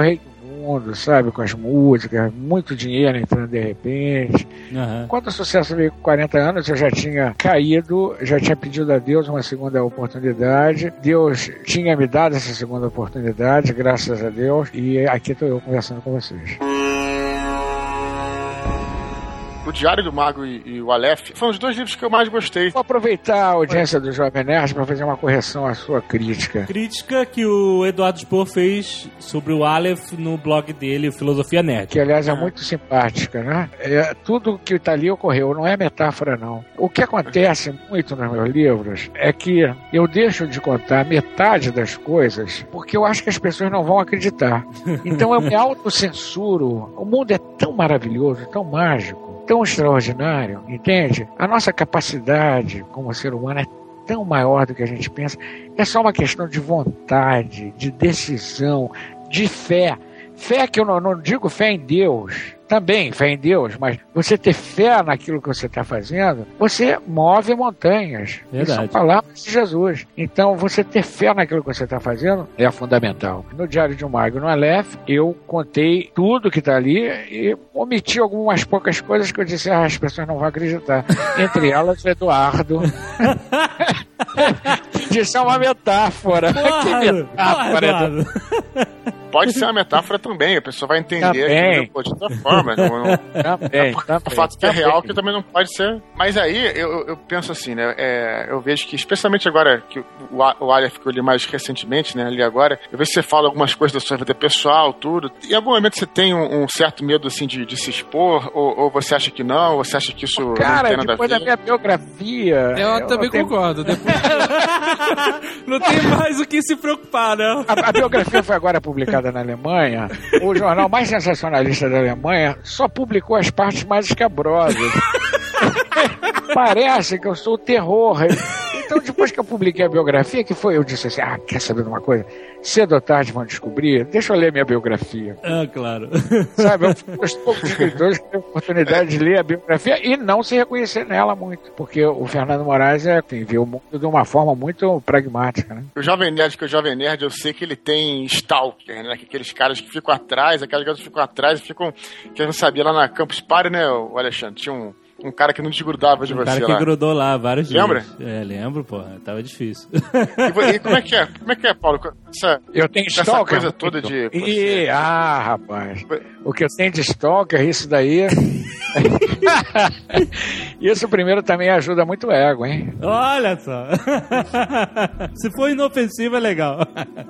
mundo, sabe? Com as músicas, muito dinheiro entrando de repente. Aham. Quando o sucesso veio com 40 anos, eu já tinha caído, já tinha pedido a Deus uma segunda oportunidade. Deus tinha me dado essa segunda oportunidade, graças a Deus. E aqui estou eu conversando com vocês. O Diário do Mago e, e o Aleph foram os dois livros que eu mais gostei. Vou aproveitar a audiência do Jovem Nerd para fazer uma correção à sua crítica. Crítica que o Eduardo Spor fez sobre o Aleph no blog dele, Filosofia Nerd. que aliás é muito simpática, né? É, tudo que está ali ocorreu, não é metáfora não. O que acontece muito nos meus livros é que eu deixo de contar metade das coisas porque eu acho que as pessoas não vão acreditar. Então eu me autocensuro. O mundo é tão maravilhoso, tão mágico, tão extraordinário, entende? A nossa capacidade como ser humano é tão maior do que a gente pensa. É só uma questão de vontade, de decisão, de fé. Fé que eu não, não digo fé em Deus, também fé em Deus, mas você ter fé naquilo que você está fazendo, você move montanhas. Verdade. Isso são palavras de Jesus. Então, você ter fé naquilo que você está fazendo é fundamental. No Diário de um Mago no Aleph, eu contei tudo que está ali e omiti algumas poucas coisas que eu disse, ah, as pessoas não vão acreditar. Entre elas, o Eduardo. Isso é uma metáfora. que metáfora, Eduardo. Pode ser uma metáfora também, a pessoa vai entender Também. aquilo pô, de outra forma. Não, não, Também, o também, fato que é também. real que também não pode ser. Mas aí eu, eu penso assim, né? é, eu vejo que, especialmente agora, que o, o Aleph que eu li mais recentemente, né? Ali agora, eu vejo que você fala algumas coisas da sua vida pessoal, tudo. Em algum momento você tem um, um certo medo, assim, de, de se expor? Ou, ou você acha que não? Ou você acha que isso não Cara, tem nada a depois da minha biografia. Eu, também tenho- concordo. Depois... não tem mais o que se preocupar, não. A, a biografia foi agora publicada na Alemanha. O jornal mais sensacionalista da Alemanha só publicou as partes mais escabrosas. Parece que eu sou o terror. Então, depois que eu publiquei a biografia, que foi, eu disse assim: ah, quer saber de uma coisa? Cedo ou tarde vão descobrir. Deixa eu ler minha biografia. Ah, claro. Sabe, eu fui um dos poucos escritores que teve a oportunidade de ler a biografia e não se reconhecer nela muito. Porque o Fernando Moraes é, enfim, vê o mundo de uma forma muito pragmática, né? O Jovem Nerd, que é o Jovem Nerd, eu sei que ele tem stalker, né? Que Aqueles caras que ficam atrás, aquelas garotas que ficam atrás e ficam. Que eu não sabia lá na Campus Party, né, o Alexandre? Tinha um, um cara que não desgrudava de O você cara que lá. grudou lá vários dias. Lembra? É, lembro, porra. Tava difícil. E, e como é que é? Como é que é, Paulo? Essa, Eu tenho essa stalker. coisa toda de. Ih, ah, rapaz. O que eu tenho de stalker, isso daí. isso primeiro também ajuda muito o ego, hein? Olha só. Se for inofensivo, é legal.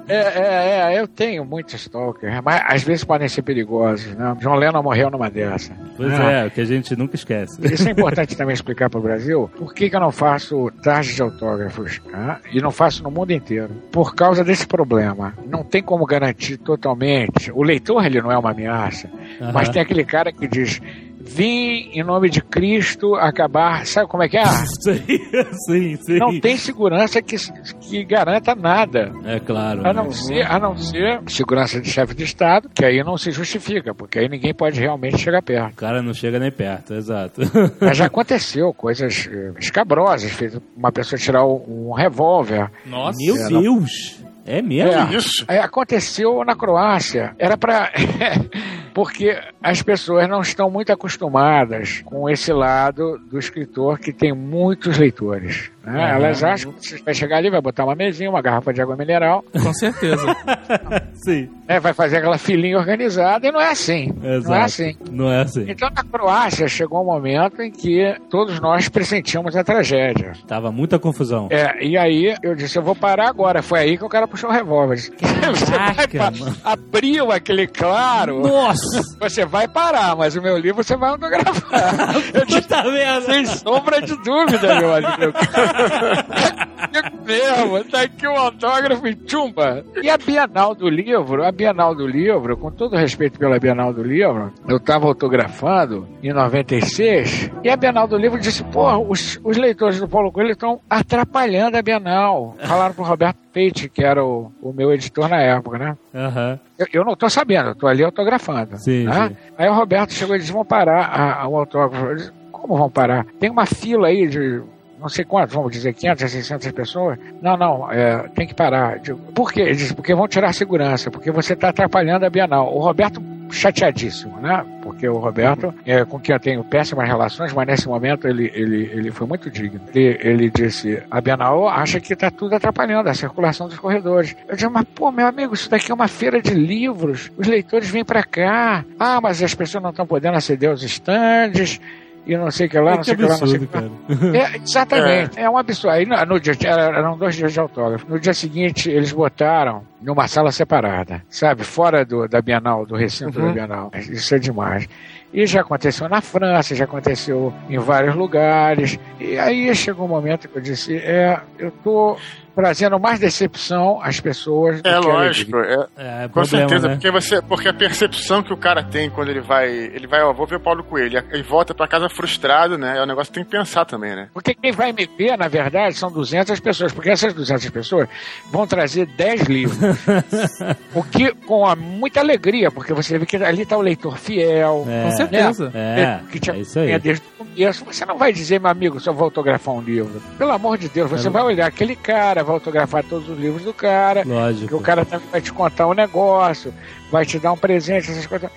É, é, é, eu tenho muito stalker, mas às vezes podem ser perigosos, né? John Lennon morreu numa dessa. Pois Ah. é, o que a gente nunca esquece. Isso é importante também explicar para o Brasil. Por que, que eu não faço tarde de autógrafos? tá? E não faço no mundo inteiro. Por causa desse problema. Não tem como garantir totalmente. O leitor, ele não é uma ameaça. Mas tem aquele cara que diz: Vim em nome de Cristo acabar. Sabe como é que é? sim, sim. Não tem segurança que, que garanta nada. É claro. A né? não, ser, a não ser segurança de chefe de Estado, que aí não se justifica, porque aí ninguém pode realmente chegar perto. O cara não chega nem perto, exato. Mas já aconteceu coisas eh, escabrosas, fez uma pessoa tirar um, revólver. Nossa. Meu não. Deus! É mesmo? É. Isso. É, aconteceu na Croácia. Era para porque as pessoas não estão muito acostumadas com esse lado do escritor que tem muitos leitores. Né? Aham. Elas acham que você vai chegar ali, vai botar uma mesinha, uma garrafa de água mineral, Com certeza. Sim. né, vai fazer aquela filinha organizada e não é assim. Exato. Não é assim. Não é assim. Então, na Croácia, chegou um momento em que todos nós pressentíamos a tragédia. Tava muita confusão. É, e aí eu disse, eu vou parar agora. Foi aí que o cara puxou o revólver. Você vai abriu aquele claro. Nossa! Você vai parar, mas o meu livro você vai autografar. Eu disse, Puta merda! sem sombra de dúvida, meu amigo. Mesmo, tá aqui o autógrafo e chumba. E a Bienal do Livro, a Bienal do Livro, com todo respeito pela Bienal do Livro, eu tava autografando em 96, e a Bienal do Livro disse, porra, os, os leitores do Paulo Coelho estão atrapalhando a Bienal. Falaram pro Roberto Peite, que era o, o meu editor na época, né? Aham. Eu, eu não tô sabendo, eu tô ali autografando. Sim, né? sim. Aí o Roberto chegou e disse: vão parar a- a- o autógrafo. Eu disse, Como vão parar? Tem uma fila aí de não sei quantos, vamos dizer 500, 600 pessoas. Não, não, é, tem que parar. Digo, Por quê? Ele disse: porque vão tirar a segurança, porque você está atrapalhando a Bienal. O Roberto chateadíssimo, né? Porque o Roberto, é, com quem eu tenho péssimas relações, mas nesse momento ele, ele, ele foi muito digno. Ele, ele disse, a Bienal acha que está tudo atrapalhando a circulação dos corredores. Eu disse, mas pô, meu amigo, isso daqui é uma feira de livros, os leitores vêm para cá. Ah, mas as pessoas não estão podendo aceder aos estandes, e não sei o que lá, não que sei o que lá, não sei o que lá. É, exatamente. É. um absurdo. Aí no, no dia, era- eram dois dias de autógrafo. No dia seguinte, eles botaram numa sala separada, sabe? Fora do, da Bienal, do recinto Uhum. da Bienal. Isso é demais. E já aconteceu na França, já aconteceu em vários lugares. E aí chegou um momento que eu disse: é, eu tô trazendo mais decepção às pessoas. do É que lógico, é, É, com problema, certeza, né? porque você, porque a percepção que o cara tem quando ele vai, ele vai, ó, vou ver o Paulo Coelho, e volta pra casa frustrado, né? É um negócio que tem que pensar também, né? Porque quem vai me ver, na verdade, são 200 pessoas, porque essas 200 pessoas vão trazer 10 livros. O que, com a, muita alegria, porque você vê que ali está o leitor fiel, É. Com certeza. É, que te é isso aí. acompanha desde o começo. Você não vai dizer, meu amigo, só vou autografar um livro. Pelo amor de Deus, você É. vai olhar aquele cara, vai autografar todos os livros do cara, que Lógico. o cara também vai te contar um negócio, vai te dar um presente, essas coisas.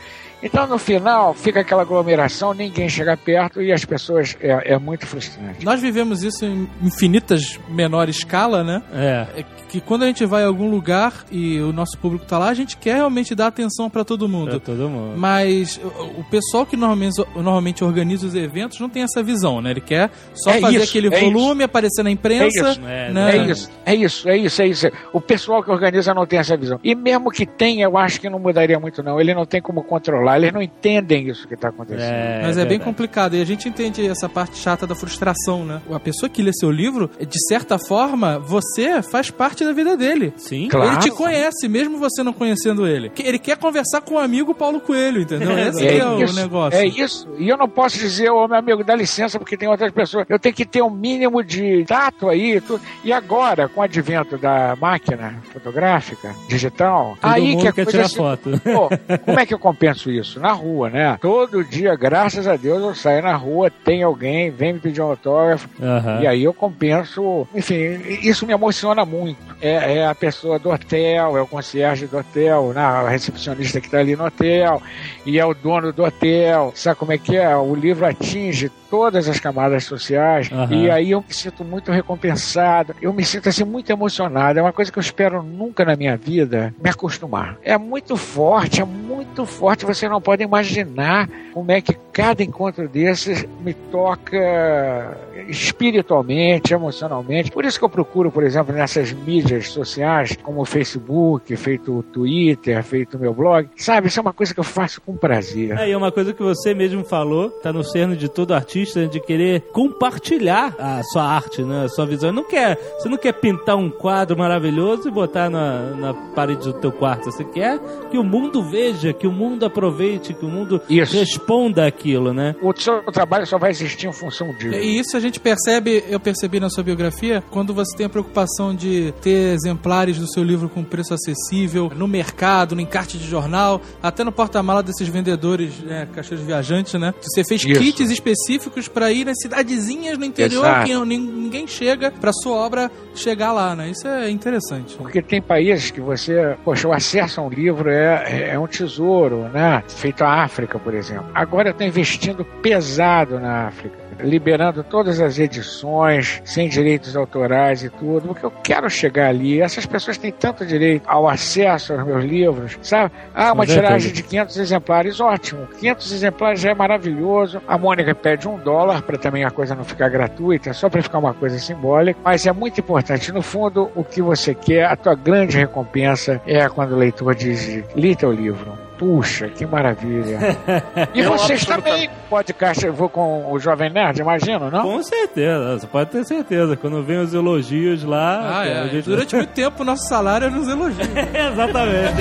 Então, no final, fica aquela aglomeração, ninguém chega perto e as pessoas. É, é muito frustrante. Nós vivemos isso em infinitas menor escala, né? É. É que quando a gente vai a algum lugar e o nosso público tá lá, a gente quer realmente dar atenção pra todo mundo. Pra todo mundo. Mas o o pessoal que normalmente, normalmente organiza os eventos não tem essa visão, né? Ele quer só É fazer isso, aquele é volume, aparecer na imprensa. É isso, É, né? É isso, é isso, é isso, é isso. O pessoal que organiza não tem essa visão. E mesmo que tenha, eu acho que não mudaria muito, não. Ele não tem como controlar, eles não entendem isso que está acontecendo. É, Mas é, bem verdade. complicado. E a gente entende essa parte chata da frustração, né? A pessoa que lê seu livro, de certa forma, você faz parte da vida dele. Sim. Claro. Ele te conhece, mesmo você não conhecendo ele. Ele quer conversar com o amigo Paulo Coelho, entendeu? Esse É é o isso, negócio. É isso. E eu não posso dizer, ô meu amigo, dá licença, porque tem outras pessoas. Eu tenho que ter um mínimo de tato aí. tu- E agora, com o advento da máquina fotográfica, digital, Todo aí mundo que a quer coisa tirar se- foto. Pô, como é que eu compenso isso? Na rua, né? Todo dia, graças a Deus, eu saio na rua, tem alguém, vem me pedir um autógrafo, Aham. e aí eu compenso. Enfim, isso me emociona muito. É, é a pessoa do hotel, é o concierge do hotel, né? a recepcionista que está ali no hotel, e é o dono do hotel. Sabe como é que é? O livro atinge todas as camadas sociais, Aham. e aí eu me sinto muito recompensado. Eu me sinto assim muito emocionado. É uma coisa que eu espero nunca na minha vida me acostumar. É muito forte, é muito forte. Você não pode imaginar como é que cada encontro desses me toca espiritualmente, emocionalmente. Por isso que eu procuro, por exemplo, nessas mídias sociais, como o Facebook, feito o Twitter, feito o meu blog. Sabe, isso é uma coisa que eu faço com prazer. É, e uma coisa que você mesmo falou, tá no cerne de todo artista, de querer compartilhar a sua arte, né? A sua visão. Não quer, você não quer pintar um quadro maravilhoso e botar na, na parede do teu quarto. Você quer que o mundo veja, que o mundo aproveite, que o mundo Isso. responda aquilo, né? O seu trabalho só vai existir em função disso. E isso a gente percebe, eu percebi na sua biografia, quando você tem a preocupação de ter exemplares do seu livro com preço acessível no mercado, no encarte de jornal, até no porta-mala desses vendedores, né, caixeiros viajantes, né? Você fez Isso. kits específicos para ir nas cidadezinhas no interior Exato. que nin- ninguém chega para sua obra chegar lá, né? Isso é interessante. Porque tem países que você, poxa, o acesso a um livro é, é um tesouro, né? Feito a África, por exemplo. Agora eu estou investindo pesado na África. Liberando todas as edições, sem direitos autorais e tudo, porque eu quero chegar ali. Essas pessoas têm tanto direito ao acesso aos meus livros, sabe? Ah, uma certeza. tiragem de 500 exemplares, ótimo. 500 exemplares já é maravilhoso. A Mônica pede um dólar para também a coisa não ficar gratuita, só para ficar uma coisa simbólica. Mas é muito importante. No fundo, o que você quer, a tua grande recompensa é quando o leitor diz: li teu livro. Puxa, que maravilha. E Eu vocês também, podcast, eu vou com o Jovem Nerd, imagino, não? Com certeza, você pode ter certeza. Quando vem os elogios lá, Ah, é. a gente... Durante muito tempo, o nosso salário é nos elogios. Exatamente.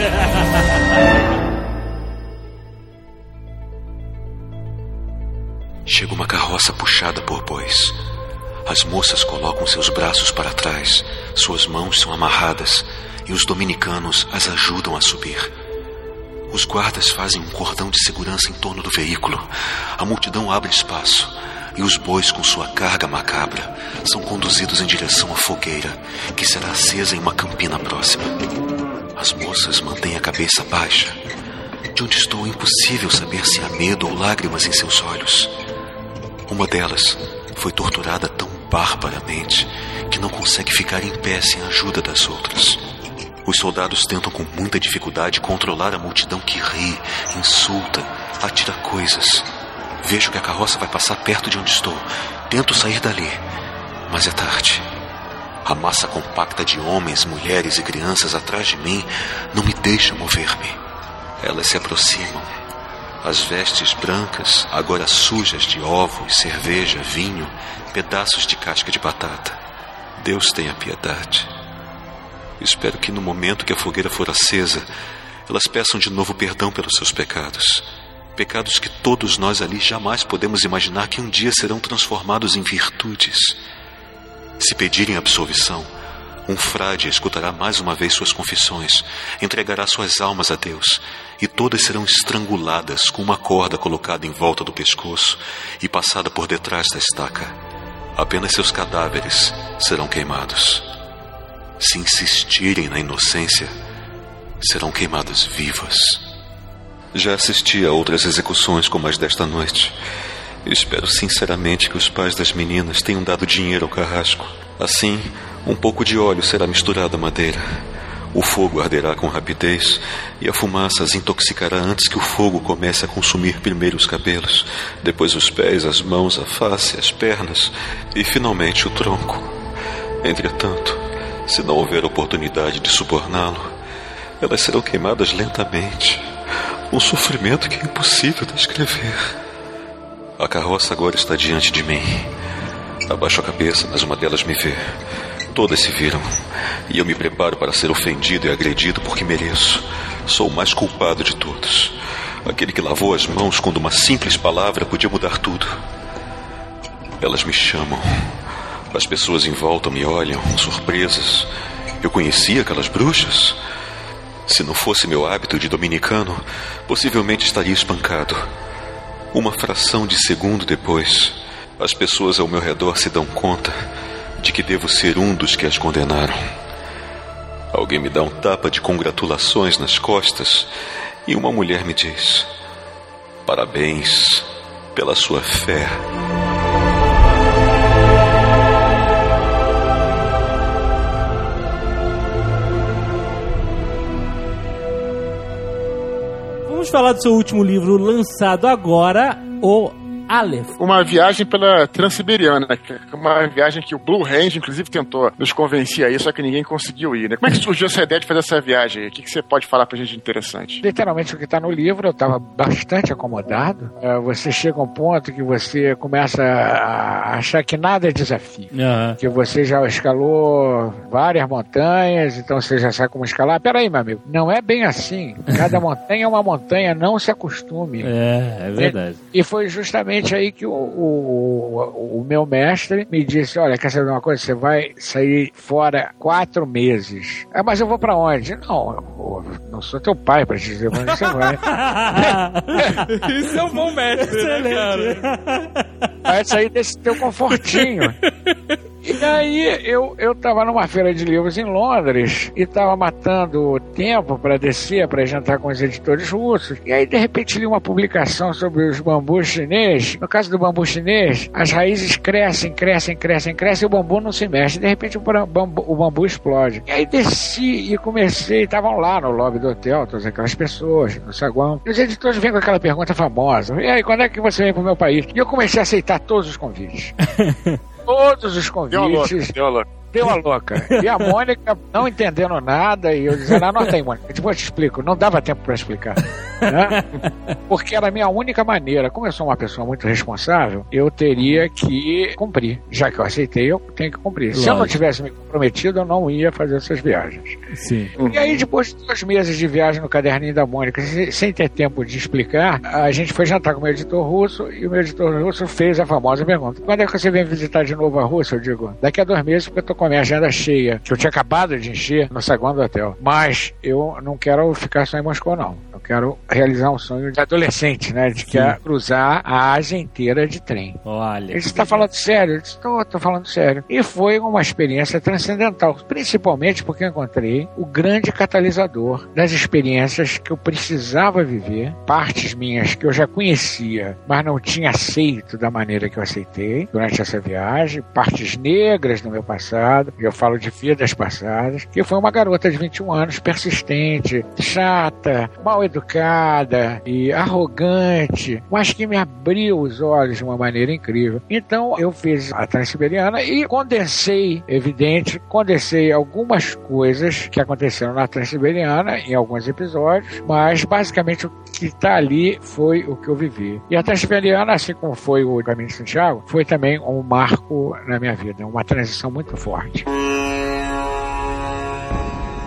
Chega uma carroça puxada por bois. As moças colocam seus braços para trás, suas mãos são amarradas e os dominicanos as ajudam a subir. Os guardas fazem um cordão de segurança em torno do veículo. A multidão abre espaço e os bois, com sua carga macabra, são conduzidos em direção à fogueira, que será acesa em uma campina próxima. As moças mantêm a cabeça baixa. De onde estou, é impossível saber se há medo ou lágrimas em seus olhos. Uma delas foi torturada tão barbaramente que não consegue ficar em pé sem a ajuda das outras. Os soldados tentam com muita dificuldade controlar a multidão que ri, insulta, atira coisas. Vejo que a carroça vai passar perto de onde estou. Tento sair dali, mas é tarde. A massa compacta de homens, mulheres e crianças atrás de mim não me deixa mover-me. Elas se aproximam. As vestes brancas, agora sujas de ovos, cerveja, vinho, pedaços de casca de batata. Deus tenha piedade. Espero que no momento que a fogueira for acesa, elas peçam de novo perdão pelos seus pecados. Pecados que todos nós ali jamais podemos imaginar que um dia serão transformados em virtudes. Se pedirem absolvição, um frade escutará mais uma vez suas confissões, entregará suas almas a Deus, e todas serão estranguladas com uma corda colocada em volta do pescoço e passada por detrás da estaca. Apenas seus cadáveres serão queimados. Se insistirem na inocência, serão queimadas vivas. Já assisti a outras execuções como as desta noite. Espero sinceramente que os pais das meninas tenham dado dinheiro ao carrasco. Assim, um pouco de óleo será misturado à madeira. O fogo arderá com rapidez e a fumaça as intoxicará antes que o fogo comece a consumir primeiro os cabelos, depois os pés, as mãos, a face, as pernas e finalmente o tronco. Entretanto, se não houver oportunidade de suborná-lo, elas serão queimadas lentamente. Um sofrimento que é impossível descrever. A carroça agora está diante de mim. Abaixo a cabeça, mas uma delas me vê. Todas se viram. E eu me preparo para ser ofendido e agredido porque mereço. Sou o mais culpado de todos. Aquele que lavou as mãos quando uma simples palavra podia mudar tudo. Elas me chamam. As pessoas em volta me olham, surpresas. Eu conhecia aquelas bruxas? Se não fosse meu hábito de dominicano, possivelmente estaria espancado. Uma fração de segundo depois, as pessoas ao meu redor se dão conta de que devo ser um dos que as condenaram. Alguém me dá um tapa de congratulações nas costas e uma mulher me diz: Parabéns pela sua fé. Vamos falar do seu último livro lançado agora, o Aleph. Uma viagem pela Transiberiana, é uma viagem que o Blue Range, inclusive, tentou nos convencer aí, só que ninguém conseguiu ir, né? Como é que surgiu essa ideia de fazer essa viagem aí? O que, que você pode falar pra gente de interessante? Literalmente o que está no livro, eu estava bastante acomodado. É, você chega a um ponto que você começa a achar que nada é desafio. Que você já escalou várias montanhas, então você já sabe como escalar. Peraí, meu amigo, não é bem assim. Cada montanha é uma montanha, não se acostume. É, é verdade. E foi justamente aí que o, o, o meu mestre me disse: Olha, quer saber uma coisa? Você vai sair fora quatro meses. Ah, mas eu vou pra onde? Não, eu não sou teu pai pra te dizer pra onde você vai. Isso é um bom mestre, né, cara? Vai sair desse teu confortinho. E aí eu, eu tava numa feira de livros em Londres e tava matando tempo para descer, para jantar com os editores russos. E aí de repente li uma publicação sobre os bambus chinês. No caso do bambu chinês, as raízes crescem, crescem, crescem, crescem e o bambu não se mexe. De repente o bambu, o bambu explode. E aí desci e comecei, estavam lá no lobby do hotel, todas aquelas pessoas, no saguão. E os editores vêm com aquela pergunta famosa. E aí, quando é que você vem pro meu país? E eu comecei a aceitar todos os convites. todos os convites. deu uma louca. Deu a louca. E a Mônica não entendendo nada, e eu dizendo, anota aí, Mônica, depois eu te explico. Não dava tempo para explicar. né? Porque era a minha única maneira. Como eu sou uma pessoa muito responsável, eu teria que cumprir. Já que eu aceitei, eu tenho que cumprir. Se eu não Lógico. tivesse me comprometido, eu não ia fazer essas viagens. Sim. E aí, depois de dois meses de viagem no caderninho da Mônica, se- sem ter tempo de explicar, a gente foi jantar com o meu editor russo e o meu editor russo fez a famosa pergunta: quando é que você vem visitar de novo a Rússia? Eu digo, daqui a dois meses, porque eu tô com a minha agenda cheia, que eu tinha acabado de encher no saguão do hotel. Mas eu não quero ficar só em Moscou, não. Eu quero realizar um sonho de adolescente, né? De que é cruzar a Ásia inteira de trem. Olha. Ele está falando sério? Eu disse, tô, tô falando sério. E foi uma experiência transcendental, principalmente porque encontrei o grande catalisador das experiências que eu precisava viver, partes minhas que eu já conhecia, mas não tinha aceito da maneira que eu aceitei durante essa viagem, partes negras do meu passado, eu falo de vidas passadas, que foi uma garota de 21 anos, persistente, chata, mal educada e arrogante, mas que me abriu os olhos de uma maneira incrível. Então eu fiz a Transiberiana e condensei, evidente, condensei algumas coisas que aconteceram na Transiberiana em alguns episódios, mas basicamente o que está ali foi o que eu vivi. E a Transiberiana, assim como foi o Caminho de Santiago, foi também um marco na minha vida, uma transição muito forte.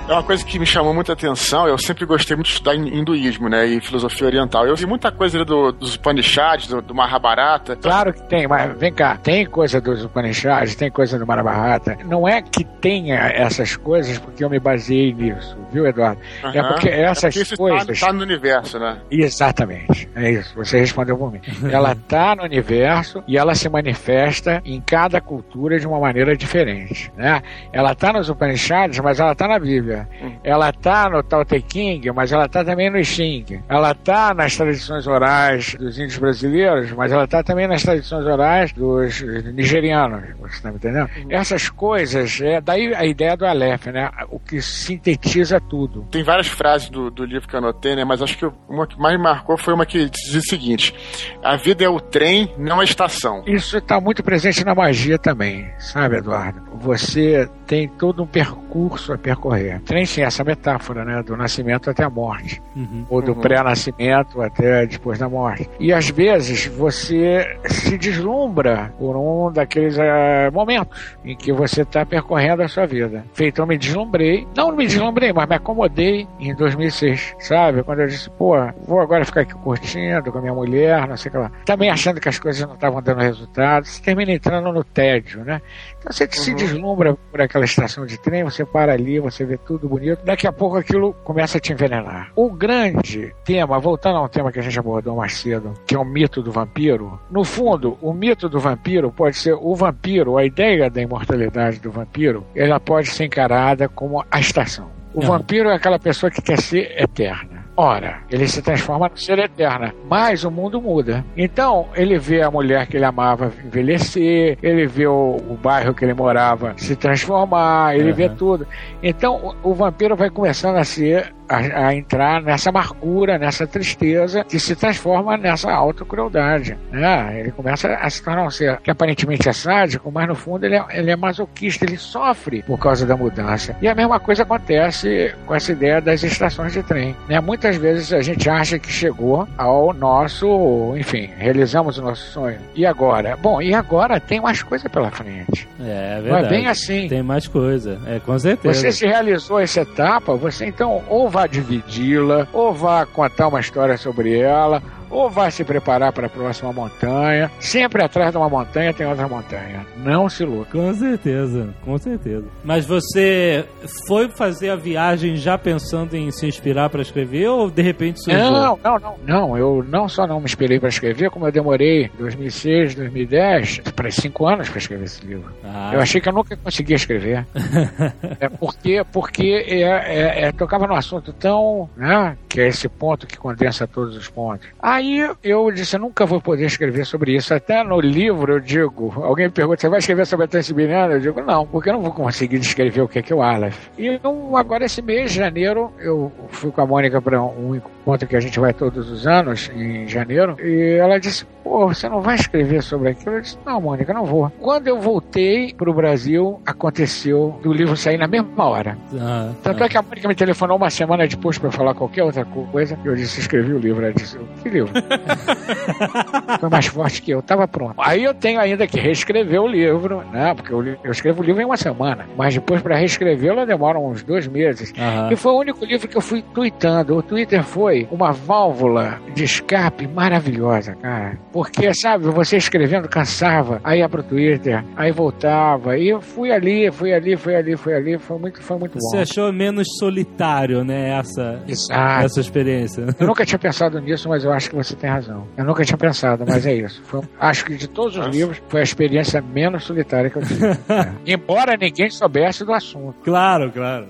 É uma coisa que me chamou muita atenção. Eu sempre gostei muito de estudar hinduísmo, né? E filosofia oriental. Eu vi muita coisa do, dos Upanishads, do, do Mahabharata. Claro que tem, mas vem cá, tem coisa dos Upanishads, tem coisa do Mahabharata. Não é que tenha essas coisas porque eu me baseei nisso, viu, Eduardo? Uhum. É porque essas é porque isso coisas. Está, está no universo, né? Exatamente, é isso. Você respondeu por mim. ela está no universo e ela se manifesta em cada cultura de uma maneira diferente, né? Ela está nos Upanishads, mas ela está na Bíblia. Ela tá no Tao Te King, mas ela tá também no Xing. Ela tá nas tradições orais dos índios brasileiros, mas ela tá também nas tradições orais dos nigerianos. Você tá me entendendo? Essas coisas, é daí a ideia do Aleph, né? O que sintetiza tudo. Tem várias frases do, do livro que eu anotei, né? Mas acho que uma que mais me marcou foi uma que dizia o seguinte: A vida é o trem, não a estação. Isso está muito presente na magia também, sabe, Eduardo? Você tem todo um percurso a percorrer. Trem sim, essa metáfora, né? Do nascimento até a morte. Uhum. Ou do Uhum. pré-nascimento até depois da morte. E às vezes você se deslumbra por um daqueles eh, momentos em que você está percorrendo a sua vida. Feito, eu me deslumbrei. Não me deslumbrei, mas me acomodei em 2006, sabe? Quando eu disse, pô, vou agora ficar aqui curtindo com a minha mulher, não sei o que lá. Também achando que as coisas não estavam dando resultado. Você termina entrando no tédio, né? Então você se deslumbra por aquela estação de trem, você para ali, você vê tudo bonito. Daqui a pouco aquilo começa a te envenenar. O grande tema, voltando a um tema que a gente abordou mais cedo, que é o mito do vampiro. No fundo, o mito do vampiro pode ser o vampiro, a ideia da imortalidade do vampiro, ela pode ser encarada como a estação. O Aham. vampiro é aquela pessoa que quer ser eterna. Ora, ele se transforma no ser eterna, mas o mundo muda. Então, ele vê a mulher que ele amava envelhecer, ele vê o, o bairro que ele morava se transformar, ele vê Aham. tudo. Então, o, o vampiro vai começando a ser a, a entrar nessa amargura, nessa tristeza, que se transforma nessa autocrueldade. Né? Ele começa a se tornar um ser que aparentemente é sádico, mas no fundo ele é, ele é masoquista, ele sofre por causa da mudança. E a mesma coisa acontece com essa ideia das estações de trem. Né? Muitas vezes a gente acha que chegou ao nosso, enfim, realizamos o nosso sonho. E agora? Bom, e agora tem mais coisa pela frente. É, é Não verdade. é bem assim. Tem mais coisa. É, com certeza. Você se realizou essa etapa, você então ou vai dividi-la, ou vai contar uma história sobre ela, ou vai se preparar para a próxima montanha. Sempre atrás de uma montanha tem outra montanha. Não se iluda. Com certeza, com certeza. Mas você foi fazer a viagem já pensando em se inspirar para escrever ou de repente surgiu? Não, não, não. Não, eu não só não me esperei para escrever, como eu demorei 2006, 2010, para cinco anos para escrever esse livro. Ah, Eu achei que eu nunca conseguia escrever. é porque porque é, é- é- tocava num assunto tão, né, que é esse ponto que condensa todos os pontos. Aí eu disse, eu nunca vou poder escrever sobre isso. Até no livro eu digo, alguém me pergunta, você vai escrever sobre a Transiberiana? Eu digo, não, porque eu não vou conseguir descrever o que é, que o Aleph. E eu, agora esse mês janeiro, eu fui com a Mônica para um encontro que a gente vai todos os anos, em janeiro, e ela disse, pô, você não vai escrever sobre aquilo? Eu disse, não, Mônica, não vou. Quando eu voltei pro Brasil, aconteceu do livro sair na mesma hora. ah, Tanto é que a Mônica me telefonou uma semana depois para falar qualquer outra coisa. Eu disse, escrevi o livro. Ela disse, que livro? Foi mais forte que eu, tava pronto. Aí eu tenho ainda que reescrever o livro, né? Porque eu, eu escrevo o livro em uma semana. Mas depois para reescrevê-lo demora uns dois meses. E foi o único livro que eu fui tweetando. O Twitter foi uma válvula de escape maravilhosa, cara. Porque, sabe, você escrevendo cansava, aí ia pro Twitter, aí voltava. E eu fui ali, fui ali, fui ali, fui ali. Foi muito, foi muito Você bom. achou menos solitário, né? Essa, Exato. essa experiência. Eu nunca tinha pensado nisso, mas eu acho que você tem razão. Eu nunca tinha pensado, mas é isso. Foi- acho que de todos os livros, foi a experiência menos solitária que eu tive. É. Embora ninguém soubesse do assunto. Claro, claro.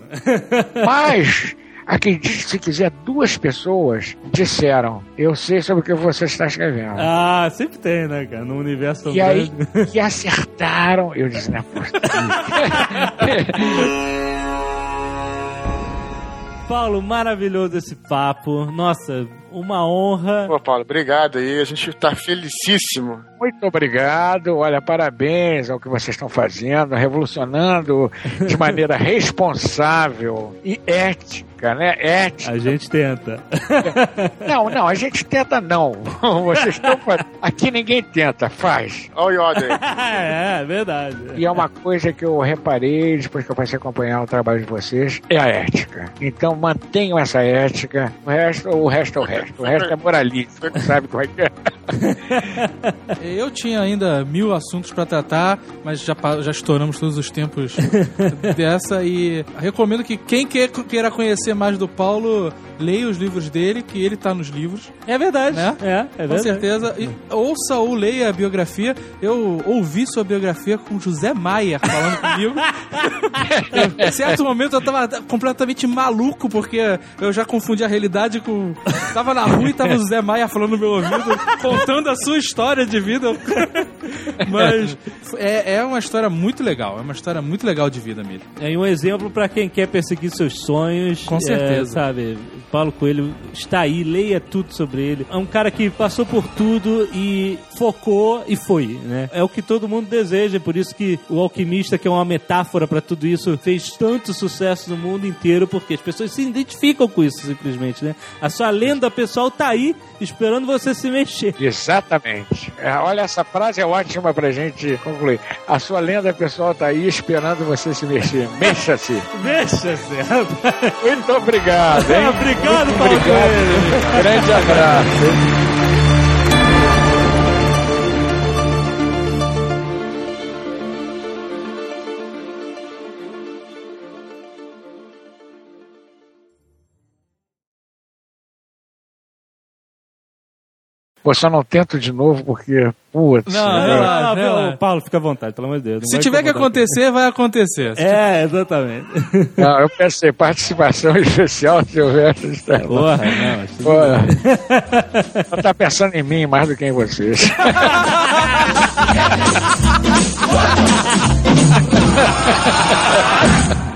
Mas, acredite se quiser, duas pessoas disseram: Eu sei sobre o que você está escrevendo. Ah, sempre tem, né, cara? Num universo tão e aí, grande. e acertaram. Eu disse: Não é possível. Paulo, maravilhoso esse papo. Nossa, uma honra. Pô, Paulo, obrigado aí. A gente tá felicíssimo. Muito obrigado. Olha, parabéns ao que vocês estão fazendo, revolucionando de maneira responsável e ética, né? Ética. A gente tenta. Não, não, a gente tenta não. Vocês estão fazendo. Aqui ninguém tenta, faz. Olha o é, é verdade. E é uma coisa que eu reparei depois que eu passei a acompanhar o trabalho de vocês, é a ética. Então mantenham essa ética. O resto, o resto é o resto. O resto é moralismo. Sabe como é que é? Eu tinha ainda mil assuntos pra tratar, mas já, já estouramos todos os tempos dessa e recomendo que quem quer, queira conhecer mais do Paulo, leia os livros dele, que ele tá nos livros. É verdade. Né? É, é Com verdade. certeza. E ouça ou leia a biografia. Eu ouvi sua biografia com José Maia falando comigo. em certo momento eu tava completamente maluco, porque eu já confundi a realidade com. Tava na rua e tava o José Maia falando no meu ouvido, contando a sua história de vida. Mas é, é uma história muito legal. É uma história muito legal de vida mesmo. É um exemplo pra quem quer perseguir seus sonhos. Com É, certeza. sabe, Paulo Coelho está aí, leia tudo sobre ele. É um cara que passou por tudo e focou e foi, né? É o que todo mundo deseja, por isso que o Alquimista, que é uma metáfora pra tudo isso, fez tanto sucesso no mundo inteiro, porque as pessoas se identificam com isso, simplesmente, né? A sua lenda pessoal tá aí, esperando você se mexer. Exatamente. É, olha, essa frase é ótima pra gente concluir. A sua lenda pessoal tá aí esperando você se mexer. Mexa-se. Mexa-se, Muito obrigado, hein? Obrigado, Muito obrigado. Grande abraço. Pô, só não tento de novo porque, putz. Não, né? não, Ah, não, Paulo, não. Paulo, fica à vontade, pelo amor de Deus. não Se tiver que acontecer, vai acontecer. Se É, exatamente. Não, eu pensei, participação especial, Silvestre. Está... Porra, não, Pô, ela tá pensando em mim mais do que em vocês.